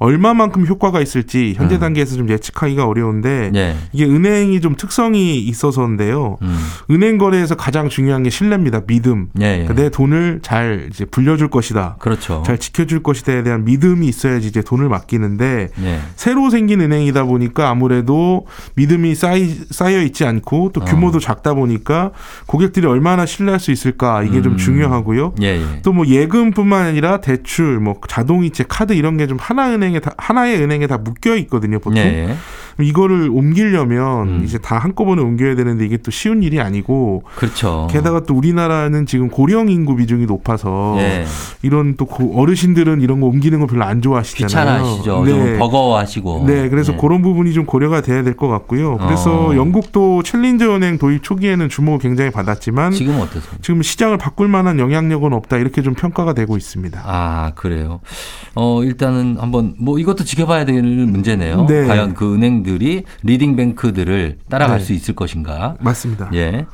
얼마만큼 효과가 있을지 현재 음. 단계에서 좀 예측하기가 어려운데 예. 이게 은행이 좀 특성이 있어서인데요. 음. 은행 거래에서 가장 중요한 게 신뢰입니다. 믿음. 예, 예. 그러니까 내 돈을 잘 이제 불려줄 것이다. 그렇죠. 잘 지켜줄 것이다에 대한 믿음이 있어야지 이제 돈을 맡기는데 예. 새로 생긴 은행이다 보니까 아무래도 믿음이 쌓이, 쌓여 있지 않고 또 어. 규모도 작다 보니까 고객들이 얼마나 신뢰할 수 있을까 이게 좀 음. 중요하고요. 예, 예. 또뭐 예금뿐만 아니라 대출, 뭐 자동이체, 카드 이런 게 좀 하나 은행 에 다 하나의 은행에 다 묶여 있거든요. 보통 예, 예. 이거를 옮기려면 음. 이제 다 한꺼번에 옮겨야 되는데 이게 또 쉬운 일이 아니고 그렇죠. 게다가 또 우리나라는 지금 고령 인구 비중이 높아서 예. 이런 또 고- 어르신들은 이런 거 옮기는 거 별로 안 좋아하시잖아요. 귀찮아하시죠. 좀 버거워하시고. 네, 그래서 예. 그런 부분이 좀 고려가 돼야 될 것 같고요. 그래서 어. 영국도 챌린저 은행 도입 초기에는 주목을 굉장히 받았지만 지금 어떠세요? 지금 시장을 바꿀 만한 영향력은 없다 이렇게 좀 평가가 되고 있습니다. 아, 그래요. 어, 일단은 한번 뭐 이것도 지켜봐야 될 문제네요. 네. 과연 그 은행 들이 leading bank들을 따라갈 네. 수 있을 것인가? 맞습니다. 예.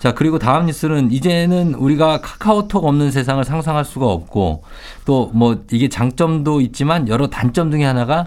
자, 그리고 다음 뉴스는 이제는 우리가 카카오톡 없는 세상을 상상할 수가 없고 또 뭐 이게 장점도 있지만 여러 단점 중에 하나가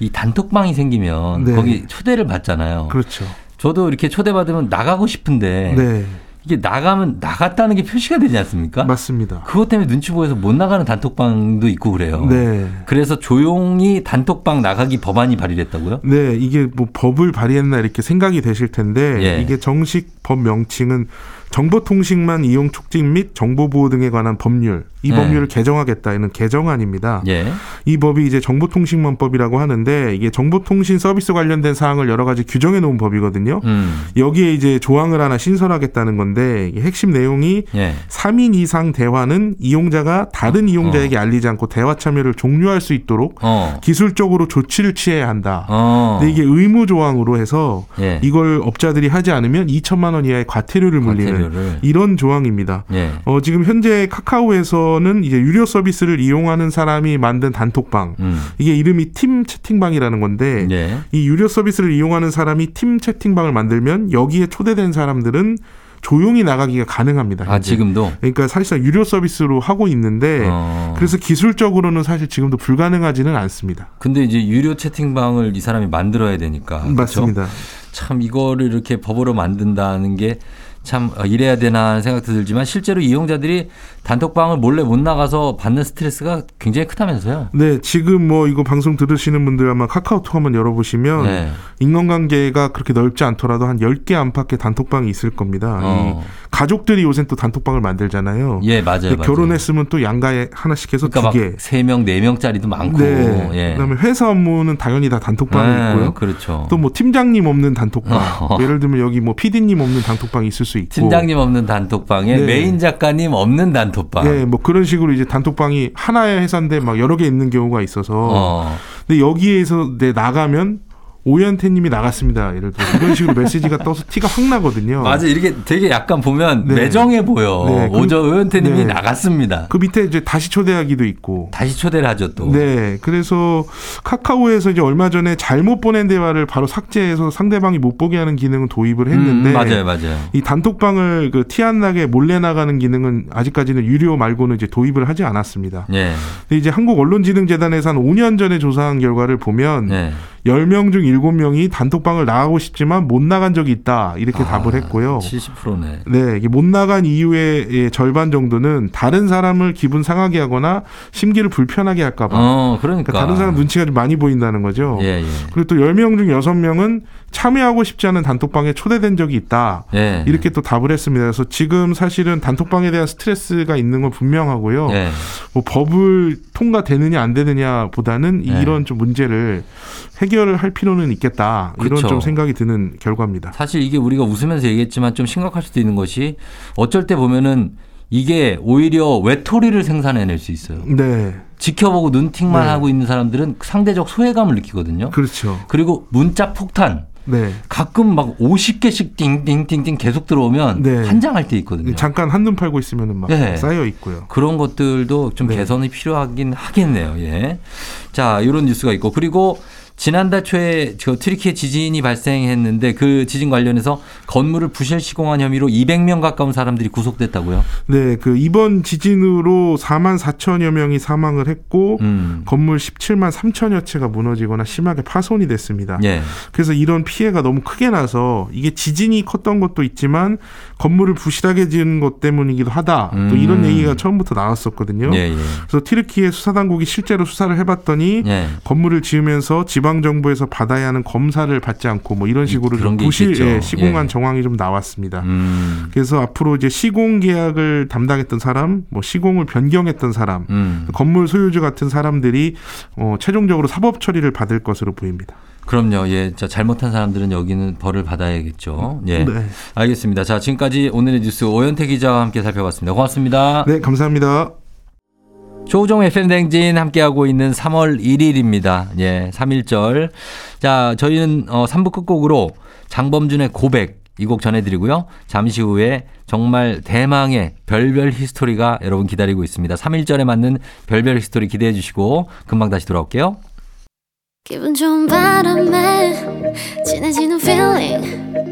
이 단톡방이 생기면 네. 거기 초대를 받잖아요. 그렇죠. 저도 이렇게 초대받으면 나가고 싶은데 네, 이게 나가면 나갔다는 게 표시가 되지 않습니까? 맞습니다. 그것 때문에 눈치 보여서 못 나가는 단톡방도 있고 그래요. 네. 그래서 조용히 단톡방 나가기 법안이 발의됐다고요? 네, 이게 뭐 법을 발의했나 이렇게 생각이 되실 텐데 예. 이게 정식 법 명칭은 정보통신망 이용 촉진 및 정보보호 등에 관한 법률 이 네. 법률을 개정하겠다는 개정안입니다. 예. 이 법이 이제 정보통신망법이라고 하는데 이게 정보통신 서비스 관련된 사항을 여러 가지 규정해 놓은 법이거든요. 음. 여기에 이제 조항을 하나 신설하겠다는 건데 핵심 내용이 예. 3인 이상 대화는 이용자가 다른 이용자에게 알리지 않고 대화 참여를 종료할 수 있도록 어. 기술적으로 조치를 취해야 한다. 어. 근데 이게 의무 조항으로 해서 예. 이걸 업자들이 하지 않으면 2천만 원 이하의 과태료를 물리는 과태료를. 이런 조항입니다. 예. 어, 지금 현재 카카오에서는 이제 유료 서비스를 이용하는 사람이 만든 단톡방 음. 이게 이름이 팀 채팅방이라는 건데 예. 이 유료 서비스를 이용하는 사람이 팀 채팅방을 만들면 여기에 초대된 사람들은 조용히 나가기가 가능합니다. 아. 지금도 그러니까 사실상 유료 서비스로 하고 있는데 어. 그래서 기술적으로는 사실 지금도 불가능하지는 않습니다. 근데 이제 유료 채팅방을 이 사람이 만들어야 되니까. 그렇죠? 맞습니다. 참 이거를 이렇게 법으로 만든다는 게 참 이래야 되나 하는 생각도 들지만 실제로 이용자들이 단톡방을 몰래 못 나가서 받는 스트레스가 굉장히 크다면서요. 네, 지금 뭐 이거 방송 들으시는 분들 아마 카카오톡 한번 열어보시면 네. 인간관계가 그렇게 넓지 않더라도 한 10개 안팎의 단톡방이 있을 겁니다. 어. 이 가족들이 요새 또 단톡방을 만들잖아요. 예, 맞아요. 맞아요. 결혼했으면 또 양가에 하나씩 해서 그러니까 두 개. 막세 명, 네 명짜리도 많고. 네. 예. 그다음에 회사 업무는 당연히 다 단톡방이 네, 있고요. 그렇죠. 또 뭐 팀장님 없는 단톡방. 어. 예를 들면 여기 뭐 PD님 없는 단톡방이 있을 수 있고. 팀장님 없는 단톡방에 네. 메인 작가님 없는 단톡방. 네, 뭐 그런 식으로 이제 단톡방이 하나의 회사인데 막 여러 개 있는 경우가 있어서. 어. 근데 여기에서 내 나가면 오연태님이 나갔습니다. 예를 들어 이런 식으로 메시지가 떠서 티가 확 나거든요. 맞아. 이렇게 되게 약간 보면 네. 매정해 보여. 네, 그- 오저 의원태님이 네. 나갔습니다. 그 밑에 이제 다시 초대하기도 있고. 다시 초대를 하죠 또. 네, 그래서 카카오에서 이제 얼마 전에 잘못 보낸 대화를 바로 삭제해서 상대방이 못 보게 하는 기능을 도입을 했는데, 음, 맞아요, 맞아요. 이 단톡방을 그 티 안 나게 몰래 나가는 기능은 아직까지는 유료 말고는 이제 도입을 하지 않았습니다. 예. 근데 이제 한국 언론진흥재단에서 한 5년 전에 조사한 결과를 보면 네. 10명 중 7명이 단톡방을 나가고 싶지만 못 나간 적이 있다. 이렇게 답을 했고요. 70%네. 네, 이게 못 나간 이유의 예, 절반 정도는 다른 사람을 기분 상하게 하거나 심기를 불편하게 할까봐. 어, 그러니까. 그러니까 다른 사람 눈치가 좀 많이 보인다는 거죠. 예, 예. 그리고 또 10명 중 6명은 참여하고 싶지 않은 단톡방에 초대된 적이 있다. 예. 이렇게 또 답을 했습니다. 그래서 지금 사실은 단톡방에 대한 스트레스가 있는 건 분명하고요. 예. 뭐 법을 통과되느냐 안 되느냐 보다는 네. 이런 좀 문제를 해결을 할 필요는 있겠다. 이런 그쵸. 좀 생각이 드는 결과입니다. 사실 이게 우리가 웃으면서 얘기했지만 좀 심각할 수도 있는 것이 어쩔 때 보면은 이게 오히려 외톨이를 생산해낼 수 있어요. 네. 지켜보고 눈팅만 네. 하고 있는 사람들은 상대적 소외감을 느끼거든요. 그렇죠. 그리고 문자 폭탄. 네. 가끔 막 50개씩 띵띵띵띵 계속 들어오면 네. 한장 할 때 있거든요. 잠깐 한눈 팔고 있으면은 막 네. 쌓여 있고요. 그런 것들도 좀 네. 개선이 필요하긴 하겠네요. 예. 자, 이런 뉴스가 있고 그리고 지난달 초에 저 트리키에 지진이 발생했는데 그 지진 관련해서 건물을 부실 시공한 혐의로 200명 가까운 사람들이 구속됐다고요? 네, 그 이번 지진으로 4만 4천여 명이 사망을 했고 음. 건물 17만 3천여 채가 무너지거나 심하게 파손이 됐습니다. 예. 그래서 이런 피해가 너무 크게 나서 이게 지진이 컸던 것도 있지만 건물을 부실하게 지은 것 때문이기도 하다. 또 음. 이런 얘기가 처음부터 나왔었거든요. 예, 예. 그래서 티르키의 수사당국이 실제로 수사를 해봤더니 예. 건물을 지으면서 지방 정부에서 받아야 하는 검사를 받지 않고 뭐 이런 식으로 좀게 부실. 예, 시공한 예. 정황이 좀 나왔습니다. 음. 그래서 앞으로 이제 시공 계약을 담당했던 사람, 뭐 시공을 변경했던 사람, 음. 건물 소유주 같은 사람들이 어, 최종적으로 사법 처리를 받을 것으로 보입니다. 그럼요. 예. 자, 잘못한 사람들은 여기는 벌을 받아야겠죠. 예. 네. 알겠습니다. 자, 지금까지 오늘의 뉴스 오현태 기자와 함께 살펴봤습니다. 고맙습니다. 네, 감사합니다. 조우종 FM 댕진 함께하고 있는 3월 1일입니다. 예, 3일절. 자, 저희는 어 3부 끝곡으로 장범준의 고백 이 곡 전해드리고요. 잠시 후에 정말 대망의 별별 히스토리가 여러분 기다리고 있습니다. 3일절에 맞는 별별 히스토리 기대해 주시고 금방 다시 돌아올게요. 기분 좋은 바람에 진해지는 feeling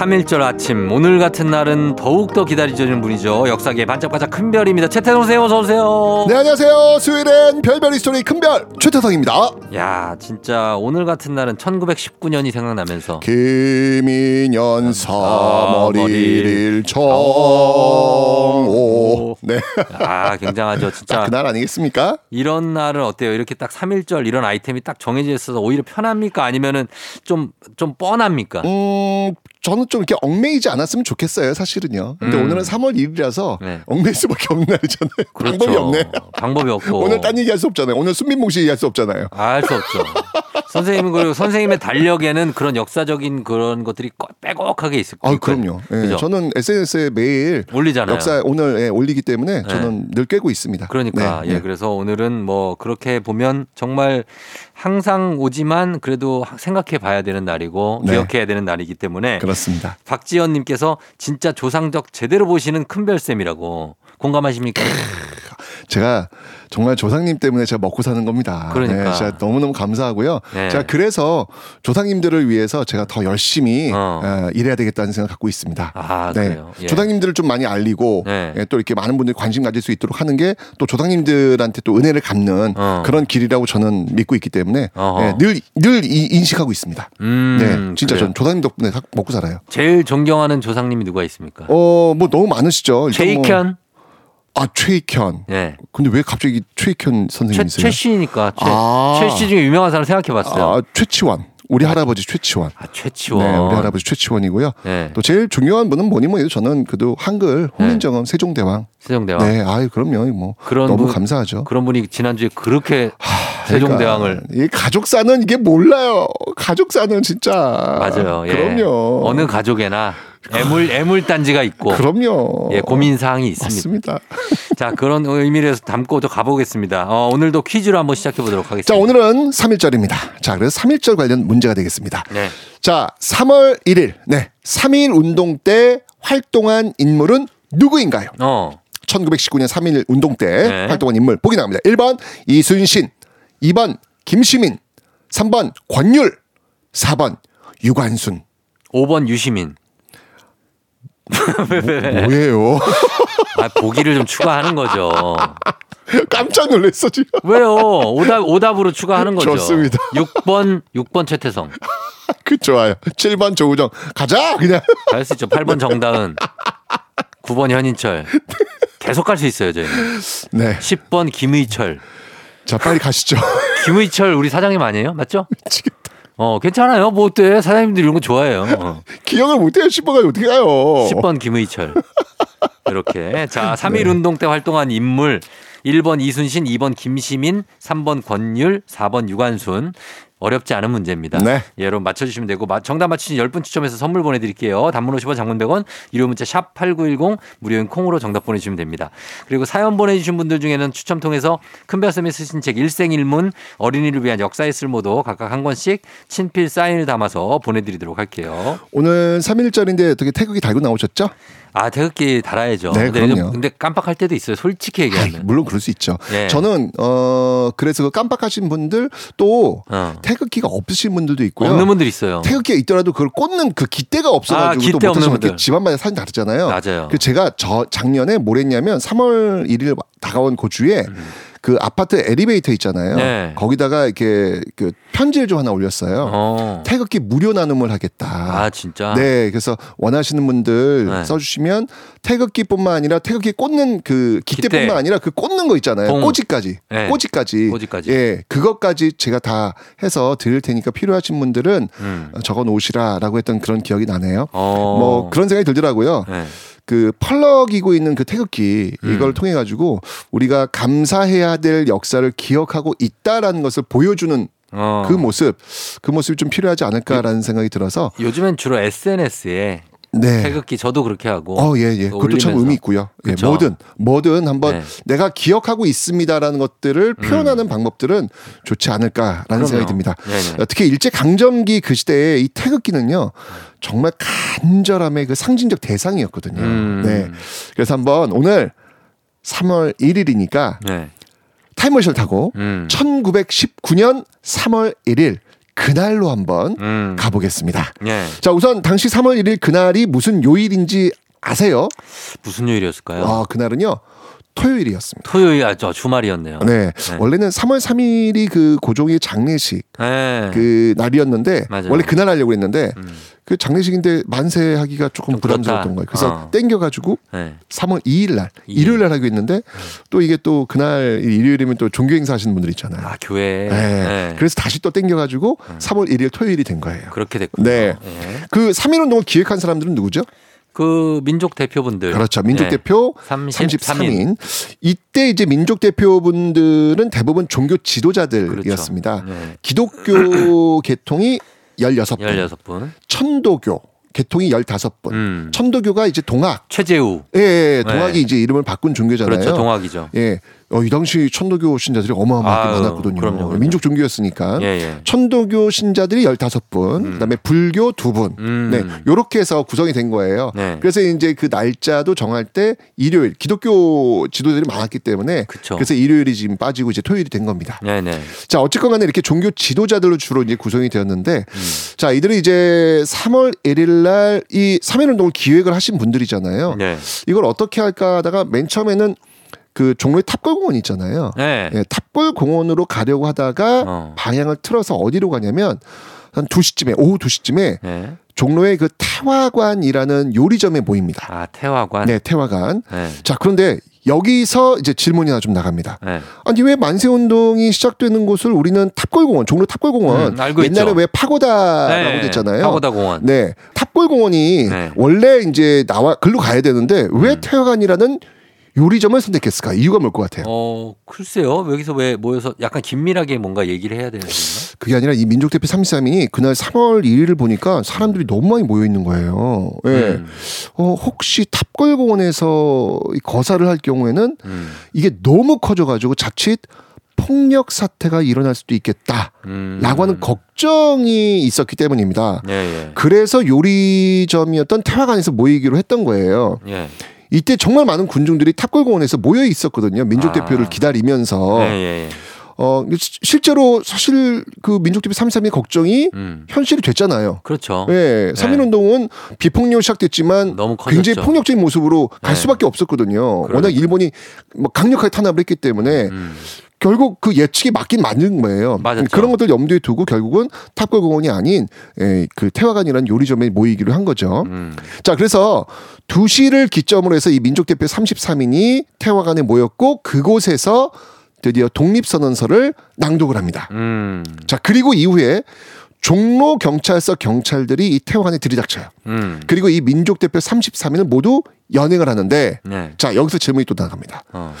3일절 아침 오늘 같은 날은 더욱더 기다려지는 분이죠. 역사계 반짝반짝 큰 별입니다. 최태성 선생님 어서 오세요. 네 안녕하세요 수요일엔 별별 히스토리 큰별 최태성입니다 야 진짜 오늘 같은 날은 1919년이 생각나면서 기미년 3월 머리 1일 정오 네 아 굉장하죠. 진짜 그날 아니겠습니까? 이런 날은 어때요? 이렇게 딱 3일절 이런 아이템이 딱 정해져 있어서 오히려 편합니까? 아니면은 좀, 좀 뻔합니까? 음 저는 좀 이렇게 얽매이지 않았으면 좋겠어요 사실은요 근데 음. 오늘은 3월 1일이라서 네. 얽매일 수밖에 없는 날이잖아요 그렇죠. 방법이 없네 방법이 없고. 오늘 딴 얘기 할 수 없잖아요 오늘 순민봉 씨 얘기 할 수 없잖아요 알수 없죠. 선생님, 그리고 선생님의 달력에는 그런 역사적인 그런 것들이 꼭 빼곡하게 있을 아 거예요. 그럼요 예, 그죠? 저는 SNS에 매일 올리잖아요. 역사 오늘 예, 올리기 때문에 저는 늘 꿰고 있습니다 그러니까 네, 예 네. 그래서 오늘은 뭐 그렇게 보면 정말 항상 오지만 그래도 생각해 봐야 되는 날이고 네. 기억해야 되는 날이기 때문에 그렇습니다 박지연 님께서 진짜 조상적 제대로 보시는 큰별쌤이라고 공감하십니까? 제가 정말 조상님 때문에 제가 먹고 사는 겁니다. 그러니까. 네, 진짜 너무너무 감사하고요. 네. 제가 그래서 조상님들을 위해서 제가 더 열심히 어. 어, 일해야 되겠다는 생각 갖고 있습니다. 아, 네. 예. 조상님들을 좀 많이 알리고 네. 예, 또 이렇게 많은 분들이 관심 가질 수 있도록 하는 게 또 조상님들한테 또 은혜를 갚는 어. 그런 길이라고 저는 믿고 있기 때문에 어허. 예, 늘, 늘 이- 인식하고 있습니다. 음, 네, 진짜 그래요. 저는 조상님 덕분에 사- 먹고 살아요. 제일 존경하는 조상님이 누가 있습니까? 어, 뭐 너무 많으시죠. 일단 뭐-? 아, 최익현. 예. 근데 왜 갑자기 최익현 최, 선생님이세요? 최 씨니까 최, 아. 최씨 중에 유명한 사람 생각해 봤어요. 아, 최치원. 우리 할아버지 최치원. 아, 최치원. 네, 우리 할아버지 최치원이고요. 네. 또 제일 중요한 분은 뭐니 뭐니 해도 저는 그래도 한글 홍민정음 세종대왕. 세종대왕. 네, 아유 그럼요. 뭐 그런 너무 분- 감사하죠. 그런 분이 지난주에 그렇게 세종대왕을 그러니까 이 가족사는 이게 몰라요. 가족사는 진짜 맞아요. 예. 그럼요. 어느 가족에나 애물 애물 단지가 있고 그럼요. 예, 고민 사항이 있습니다. 맞습니다. 자, 그런 의미로 해서 담고 또 가보겠습니다. 어, 오늘도 퀴즈로 한번 시작해 보도록 하겠습니다. 자, 오늘은 3일절입니다. 자, 그래서 3일절 관련 문제가 되겠습니다. 네. 자, 3월 1일. 네. 3일 운동 때 활동한 인물은 누구인가요? 어. 1919년 3일 운동 때 네. 활동한 인물 보기 나갑니다. 1번 이순신, 2번 김시민, 3번 권율, 4번 유관순. 5번 유시민. 뭐예요? 아, 보기를 좀 추가하는 거죠. 깜짝 놀랐어 지금. 왜요? 오답 오답으로 추가하는 거죠. 좋습니다. 6번 6번 최태성. 그 좋아요. 7번 조우정 가자 그냥. 갈 수 있죠. 8번 정다은. 9번 현인철. 계속 갈 수 있어요, 저희는. 네. 10번 김의철. 자 빨리 가시죠. 김의철 우리 사장님 아니에요? 맞죠? 어, 괜찮아요. 뭐 어때? 사장님들 이런 거 좋아해요. 어. 기억을 못해요. 10번까지 어떻게 가요? 10번 김의철. 이렇게. 자, 3일 운동 때 활동한 인물. 1번 이순신, 2번 김시민, 3번 권율, 4번 유관순. 어렵지 않은 문제입니다. 네. 예, 여러분 맞춰주시면 되고 마- 정답 맞추신 10분 추첨해서 선물 보내드릴게요. 단문 50원, 장문 100원, 유료 문자 샵 8910 무료인 콩으로 정답 보내주시면 됩니다. 그리고 사연 보내주신 분들 중에는 추첨 통해서 큰별쌤이 쓰신 책 일생일문 어린이를 위한 역사의 쓸모도 각각 한 권씩 친필 사인을 담아서 보내드리도록 할게요. 오늘 3일절인데 어떻게 태극기 달고 나오셨죠? 아 태극기 달아야죠. 네, 근데, 그럼요. 근데 깜빡할 때도 있어요. 솔직히 아이, 얘기하면. 물론 그럴 수 있죠. 예. 저는 어 그래서 그 깜빡하신 분들 또 어. 태극기가 없으신 분들도 있고요. 없는 분들 있어요. 태극기가 있더라도 그걸 꽂는 그 깃대가 아, 없어가지고 깃대 또 분들. 이렇게 집안마다 사진 다르잖아요. 맞아요. 그 제가 저 작년에 뭘 했냐면 3월 1일 다가온 그 주에 그 아파트 엘리베이터 있잖아요. 음. 네. 거기다가 이렇게 그 편지를 좀 하나 올렸어요. 어. 태극기 무료 나눔을 하겠다. 아 진짜. 네, 그래서 원하시는 분들 네. 써주시면 태극기뿐만 아니라 태극기 꽂는 그 깃대뿐만 깃대. 아니라 그 꽂는 거 있잖아요. 봉. 꼬지까지, 네. 꼬지까지, 꼬지까지. 예, 그것까지 제가 다 해서 드릴 테니까 필요하신 분들은 음. 적어 놓으시라라고 했던 그런 기억이 나네요. 어. 뭐 그런 생각이 들더라고요. 네. 그 펄럭이고 있는 그 태극기 음. 이걸 통해 가지고 우리가 감사해야 될 역사를 기억하고 있다라는 것을 보여주는 어. 그 모습, 그 모습이 좀 필요하지 않을까라는 생각이 들어서 요즘엔 주로 SNS에 네. 태극기 저도 그렇게 하고. 어, 예, 예. 그것도 참. 의미 있고요. 예. 뭐든, 뭐든 한번 네. 음. 내가 기억하고 있습니다라는 것들을 표현하는 방법들은 좋지 않을까라는 그럼요. 생각이 듭니다. 네네. 특히 일제 강점기 그 시대에 이 태극기는요, 정말 간절함의 그 상징적 대상이었거든요. 음. 네. 그래서 한번 오늘 3월 1일이니까 네. 타임머신을 타고 음. 1919년 3월 1일 그날로 한번 음. 가보겠습니다. 네. 자, 우선 당시 3월 1일 그날이 무슨 요일인지 아세요? 무슨 요일이었을까요? 아, 그날은요. 토요일이었습니다. 토요일 아저 주말이었네요. 네. 원래는 3월 3일이 그 고종의 장례식 네. 그 날이었는데 맞아요. 원래 그날 하려고 했는데 음. 그 장례식인데 만세 하기가 조금 좀 부담스러웠던. 거예요. 그래서 어. 땡겨가지고 네. 3월 2일 날. 일요일 날 하기로 했는데 또 이게 또 그날 일요일이면 또 종교 행사 하시는 분들 있잖아요. 아 교회. 네. 네. 그래서 다시 또 땡겨가지고 3월 1일 토요일이 된 거예요. 그렇게 됐군요. 네. 네. 그 3일 운동을 기획한 사람들은 누구죠? 그 민족 대표분들. 그렇죠. 민족 네. 대표 33인. 33인. 이때 이제 민족 대표분들은 대부분 종교 지도자들이었습니다. 그렇죠. 네. 기독교 계통이 16분, 16분. 천도교 계통이 15분. 음. 천도교가 이제 동학. 최재우. 예, 예, 동학이 네. 이제 이름을 바꾼 종교잖아요. 그렇죠. 동학이죠. 예. 어, 이 당시 천도교 신자들이 어마어마하게 아유, 많았거든요. 그럼요, 그럼요. 민족 종교였으니까. 예, 예. 천도교 신자들이 15분, 음. 그다음에 불교 2분. 음. 네. 요렇게 해서 구성이 된 거예요. 네. 그래서 이제 그 날짜도 정할 때 일요일 기독교 지도자들이 많았기 때문에 그쵸. 래서 일요일이 지금 빠지고 이제 토요일이 된 겁니다. 네, 네. 자, 어쨌건 간에 이렇게 종교 지도자들로 주로 이제 구성이 되었는데 음. 자, 이들이 이제 3월 1일 날 이 3일 운동을 기획을 하신 분들이잖아요. 네. 이걸 어떻게 할까 하다가 맨 처음에는 그 종로의 탑골공원 있잖아요. 네. 예, 탑골공원으로 가려고 하다가 어. 방향을 틀어서 어디로 가냐면 한 2시쯤에 오후 2시쯤에 네. 종로의 그 태화관이라는 요리점에 모입니다. 아, 태화관. 네, 태화관. 네. 자, 그런데 여기서 이제 질문이 하나 좀 나갑니다. 네. 아니 왜 만세 운동이 시작되는 곳을 우리는 탑골공원, 종로 탑골공원 음, 알고 옛날에 있죠. 왜 파고다라고 네. 됐잖아요. 파고다 공원. 네, 탑골공원이 네. 원래 이제 나와 글로 가야 되는데 왜 음. 태화관이라는 요리점을 선택했을까? 이유가 뭘 것 같아요? 어, 글쎄요. 여기서 왜 모여서 약간 긴밀하게 뭔가 얘기를 해야 되는 건가? 그게 아니라 이 민족 대표 33인이 그날 3월 1일을 보니까 사람들이 너무 많이 모여 있는 거예요. 예. 음. 어, 혹시 탑골공원에서 이 거사를 할 경우에는 음. 이게 너무 커져 가지고 자칫 폭력 사태가 일어날 수도 있겠다. 음. 라고 하는 걱정이 있었기 때문입니다. 예, 예. 그래서 요리점이었던 태화관에서 모이기로 했던 거예요. 예. 이때 정말 많은 군중들이 탑골공원에서 모여 있었거든요. 민족 대표를 아. 기다리면서. 예, 예, 예. 어, 시- 실제로 사실 그 민족대표 33의 걱정이 음. 현실이 됐잖아요. 그렇죠. 예, 3.1 운동은 비폭력 시작됐지만 너무 커졌죠. 굉장히 폭력적인 모습으로 갈 네. 수밖에 없었거든요. 워낙 그러니까요. 일본이 뭐 강력하게 탄압을 했기 때문에 음. 결국 그 예측이 맞긴 맞는 거예요. 맞았죠. 그런 것들 염두에 두고 결국은 탑골 공원이 아닌 에, 그 태화관이라는 요리점에 모이기로 한 거죠. 음. 자, 그래서 2시를 기점으로 해서 이 민족 대표 33인이 태화관에 모였고 그곳에서 드디어 독립선언서를 낭독을 합니다. 음. 자, 그리고 이후에 종로 경찰서 경찰들이 이 태화관에 들이닥쳐요. 음. 그리고 이 민족 대표 33인을 모두 연행을 하는데 네. 자, 여기서 질문이 또 나갑니다. 어.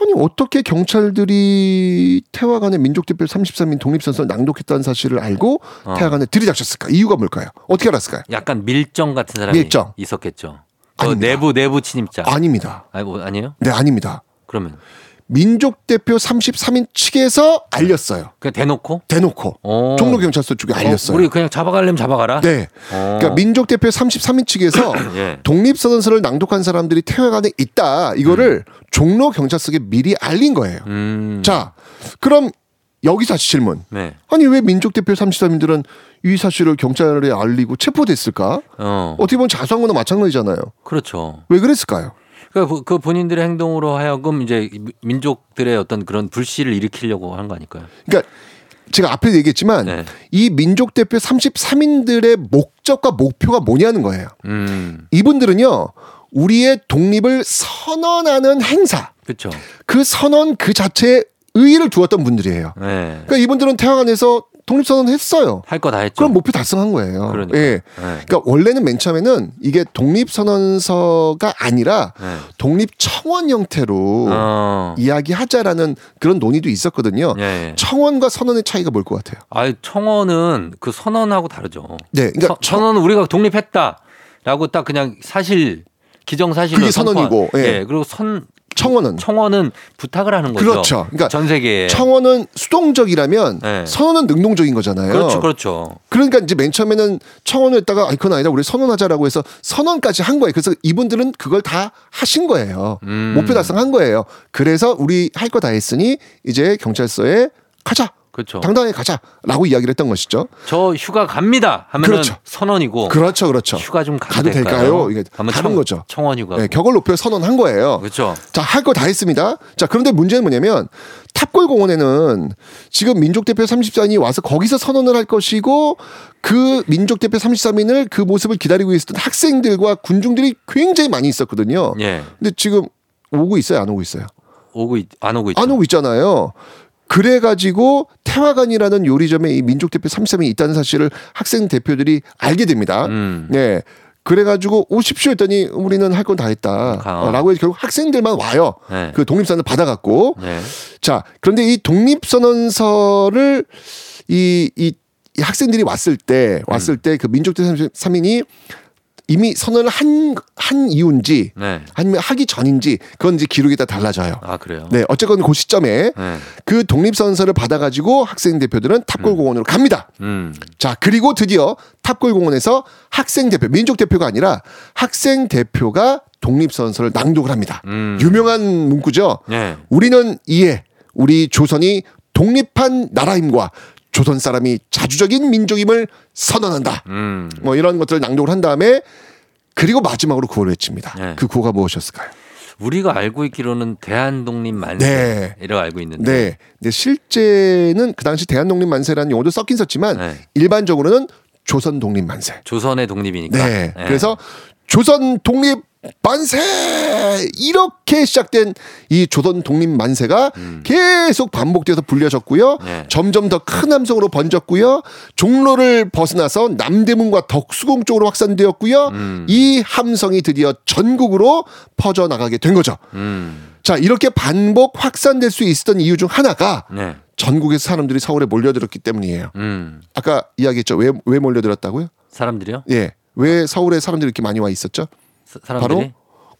아니 어떻게 경찰들이 태화관의 민족대표 33인 독립선서를 낭독했다는 사실을 알고 어. 태화관에 들이닥쳤을까? 이유가 뭘까요? 어떻게 알았을까요? 약간 밀정 같은 사람이 밀정. 있었겠죠. 그. 내부 내부 침입자. 아닙니다. 아니 뭐 아니에요? 네, 아닙니다. 그러면 민족대표 33인 측에서 알렸어요. 그냥 대놓고 대놓고 어. 종로 경찰서 쪽에 알렸어요. 어, 우리 그냥 잡아가려면 잡아가라. 네. 어. 그러니까 민족대표 33인 측에서 예. 독립선언서를 낭독한 사람들이 태화관에 있다. 이거를 종로 경찰서에 미리 알린 거예요. 음. 자, 그럼 여기서 다시 질문. 네. 아니 왜 민족 대표 33인들은 이 사실을 경찰에 알리고 체포됐을까? 어. 어떻게 보면 자수한 거나 마찬가지잖아요. 그렇죠. 왜 그랬을까요? 그러니까 그- 그 본인들의 행동으로 하여금 이제 민족들의 어떤 그런 불씨를 일으키려고 한 거 아닐까요? 그러니까 제가 앞에 얘기했지만 네. 이 민족 대표 33인들의 목적과 목표가 뭐냐는 거예요. 음. 이분들은요, 우리의 독립을 선언하는 행사, 그렇죠. 그 선언 그 자체에 의의를 두었던 분들이에요. 네. 그러니까 이분들은 태화관에서 독립선언 했어요. 할 거 다 했죠. 그럼 목표 달성한 거예요. 그러니까. 예. 네. 그러니까 원래는 맨 처음에는 이게 독립선언서가 아니라 네. 독립청원 형태로 어. 이야기하자라는 그런 논의도 있었거든요. 예. 예. 청원과 선언의 차이가 뭘 것 같아요? 아, 청원은 그 선언하고 다르죠. 네, 그러니까 서- 청- 선언은 우리가 독립했다 라고 딱 그냥 사실 기정사실로 그게 선언이고, 예. 예. 그리고 선 청원은 청원은 부탁을 하는 거죠. 그렇죠. 그러니까 전 세계에 청원은 수동적이라면 네. 선언은 능동적인 거잖아요. 그렇죠, 그렇죠. 그러니까 이제 맨 처음에는 청원을 했다가 아, 이건 아니다. 우리 선언하자라고 해서 선언까지 한 거예요. 그래서 이분들은 그걸 다 하신 거예요. 음. 목표 달성한 거예요. 그래서 우리 할 거 다 했으니 이제 경찰서에 가자. 그렇죠. 당당하게 가자라고 이야기를 했던 것이죠. 저 휴가 갑니다 하면은 그렇죠. 선언이고 그렇죠, 그렇죠. 휴가 좀 가도, 될까요? 이게 하면 다른 청- 거죠. 청원 휴가. 네, 격을 높여 선언한 거예요. 그렇죠. 자, 할 거 다 했습니다. 자, 그런데 문제는 뭐냐면 탑골 공원에는 지금 민족 대표 34인이 와서 거기서 선언을 할 것이고 그 민족 대표 33인을 그 모습을 기다리고 있었던 학생들과 군중들이 굉장히 많이 있었거든요. 예. 근데 지금 오고 있어요? 안 오고 있어요? 오고 있, 안 오고 있죠. 안 오고 있잖아요. 그래가지고 태화관이라는 요리점에 이 민족 대표 33인이 있다는 사실을 학생 대표들이 알게 됩니다. 음. 네. 그래가지고 오십시오 했더니 우리는 할 건 다 했다. 가. 라고 해서 결국 학생들만 와요. 네. 그 독립선을 받아갖고. 네. 자, 그런데 이 독립선언서를 이, 이, 이 학생들이 왔을 때, 왔을 음. 때그 민족대 33인이 이미 선언을 한, 한 이유인지 네. 아니면 하기 전인지 그건 이제 기록이 다 달라져요. 아 그래요. 네, 어쨌건 그 시점에 네. 그 독립선서를 받아가지고 학생 대표들은 탑골공원으로 갑니다. 음. 자, 그리고 드디어 탑골공원에서 학생 대표, 민족 대표가 아니라 학생 대표가 독립선서를 낭독을 합니다. 음. 유명한 문구죠. 네. 우리는 이에 우리 조선이 독립한 나라임과 조선 사람이 자주적인 민족임을 선언한다. 음. 뭐 이런 것들을 낭독을 한 다음에 그리고 마지막으로 구호를 외칩니다. 네. 그 구호가 무엇이었을까요? 우리가 알고 있기로는 대한독립 만세 이라고 알고 있는데. 네. 근데 실제는 그 당시 대한독립 만세라는 용어도 섞긴 썼지만 네. 일반적으로는 조선 독립 만세. 조선의 독립이니까. 네. 그래서 조선 독립 만세 이렇게 시작된 이 조선 독립 만세가 계속 반복돼서 불려졌고요. 네. 점점 더 큰 함성으로 번졌고요. 종로를 벗어나서 남대문과 덕수궁 쪽으로 확산되었고요. 이 함성이 드디어 전국으로 퍼져 나가게 된 거죠. 음. 자 이렇게 반복 확산될 수 있었던 이유 중 하나가 네. 전국에서 사람들이 서울에 몰려들었기 때문이에요. 음. 아까 이야기했죠. 왜, 왜 몰려들었다고요? 사람들이요? 예. 왜 서울에 사람들이 이렇게 많이 와 있었죠? 사- 사람들이 바로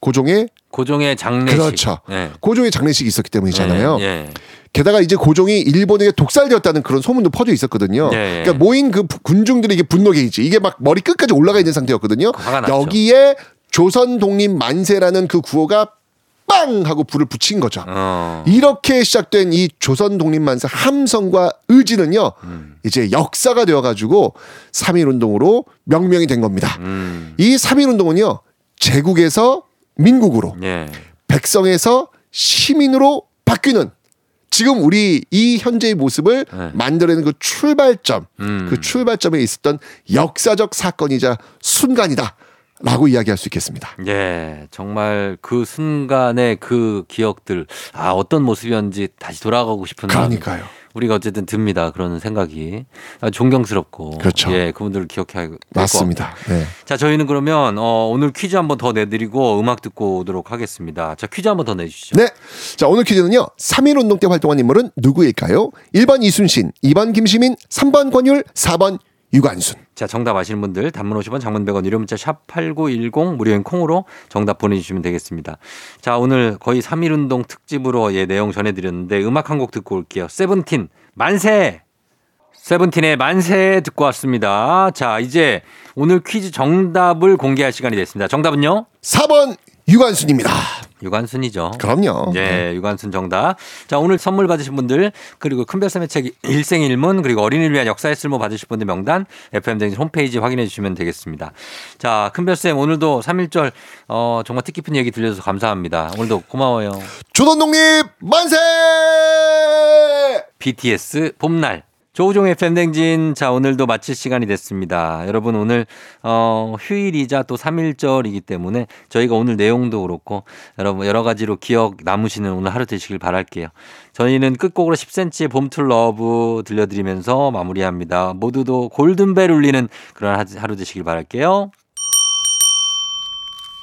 고종의 고종의 장례식. 그렇죠. 네. 고종의 장례식이 있었기 때문이잖아요. 예, 예. 게다가 이제 고종이 일본에게 독살되었다는 그런 소문도 퍼져 있었거든요. 네. 그러니까 모인 그 부- 군중들의 이게 분노 게이지 이게 막 머리 끝까지 올라가 있는 상태였거든요. 났죠. 여기에 조선 독립 만세라는 그 구호가 빵 하고 불을 붙인 거죠. 어. 이렇게 시작된 이 조선 독립 만세 함성과 의지는요. 음. 이제 역사가 되어 가지고 3.1 운동으로 명명이 된 겁니다. 음. 이3.1 운동은요. 제국에서 민국으로 예. 백성에서 시민으로 바뀌는 지금 우리 이 현재의 모습을 네. 만들어내는 그 출발점, 음. 그 출발점에 있었던 역사적 사건이자 순간이다. 라고 이야기할 수 있겠습니다. 예, 정말 그 순간의 그 기억들, 아, 어떤 모습이었는지 다시 돌아가고 싶은 그러니까요. 우리가 어쨌든 듭니다. 그런 생각이. 아, 존경스럽고. 그렇죠. 예, 그분들을 기억해야 될것 맞습니다. 네. 자, 저희는 그러면 어, 오늘 퀴즈 한 번 더 내드리고 음악 듣고 오도록 하겠습니다. 자, 퀴즈 한 번 더 내주시죠. 네. 자, 오늘 퀴즈는요. 3.1 운동 때 활동한 인물은 누구일까요? 1번 이순신, 2번 김시민, 3번 권율, 4번 유관순. 자, 정답 아시는 분들 단문 50원, 장문 100원, 유료 문자 샵 8910 무료인 콩으로 정답 보내 주시면 되겠습니다. 자, 오늘 거의 3.1 운동 특집으로 예, 내용 전해 드렸는데 음악 한 곡 듣고 올게요. 세븐틴 만세! 세븐틴의 만세 듣고 왔습니다. 자, 이제 오늘 퀴즈 정답을 공개할 시간이 됐습니다. 정답은요? 4번 유관순입니다. 유관순이죠. 그럼요. 예, 유관순 정답. 자, 오늘 선물 받으신 분들, 그리고 큰별쌤의 책 일생일문, 그리고 어린이를 위한 역사의 쓸모 받으실 분들 명단, FM댕진 홈페이지 확인해 주시면 되겠습니다. 자, 큰별쌤, 오늘도 3.1절, 어, 정말 뜻깊은 얘기 들려줘서 감사합니다. 오늘도 고마워요. 조선 독립 만세! BTS 봄날. 조우종 FM댕진. 자, 오늘도 마칠 시간이 됐습니다. 여러분, 오늘, 어, 휴일이자 또 3일절이기 때문에 저희가 오늘 내용도 그렇고, 여러분, 여러 가지로 기억 남으시는 오늘 하루 되시길 바랄게요. 저희는 끝곡으로 10cm의 봄 to love 들려드리면서 마무리합니다. 모두도 골든벨 울리는 그런 하루 되시길 바랄게요.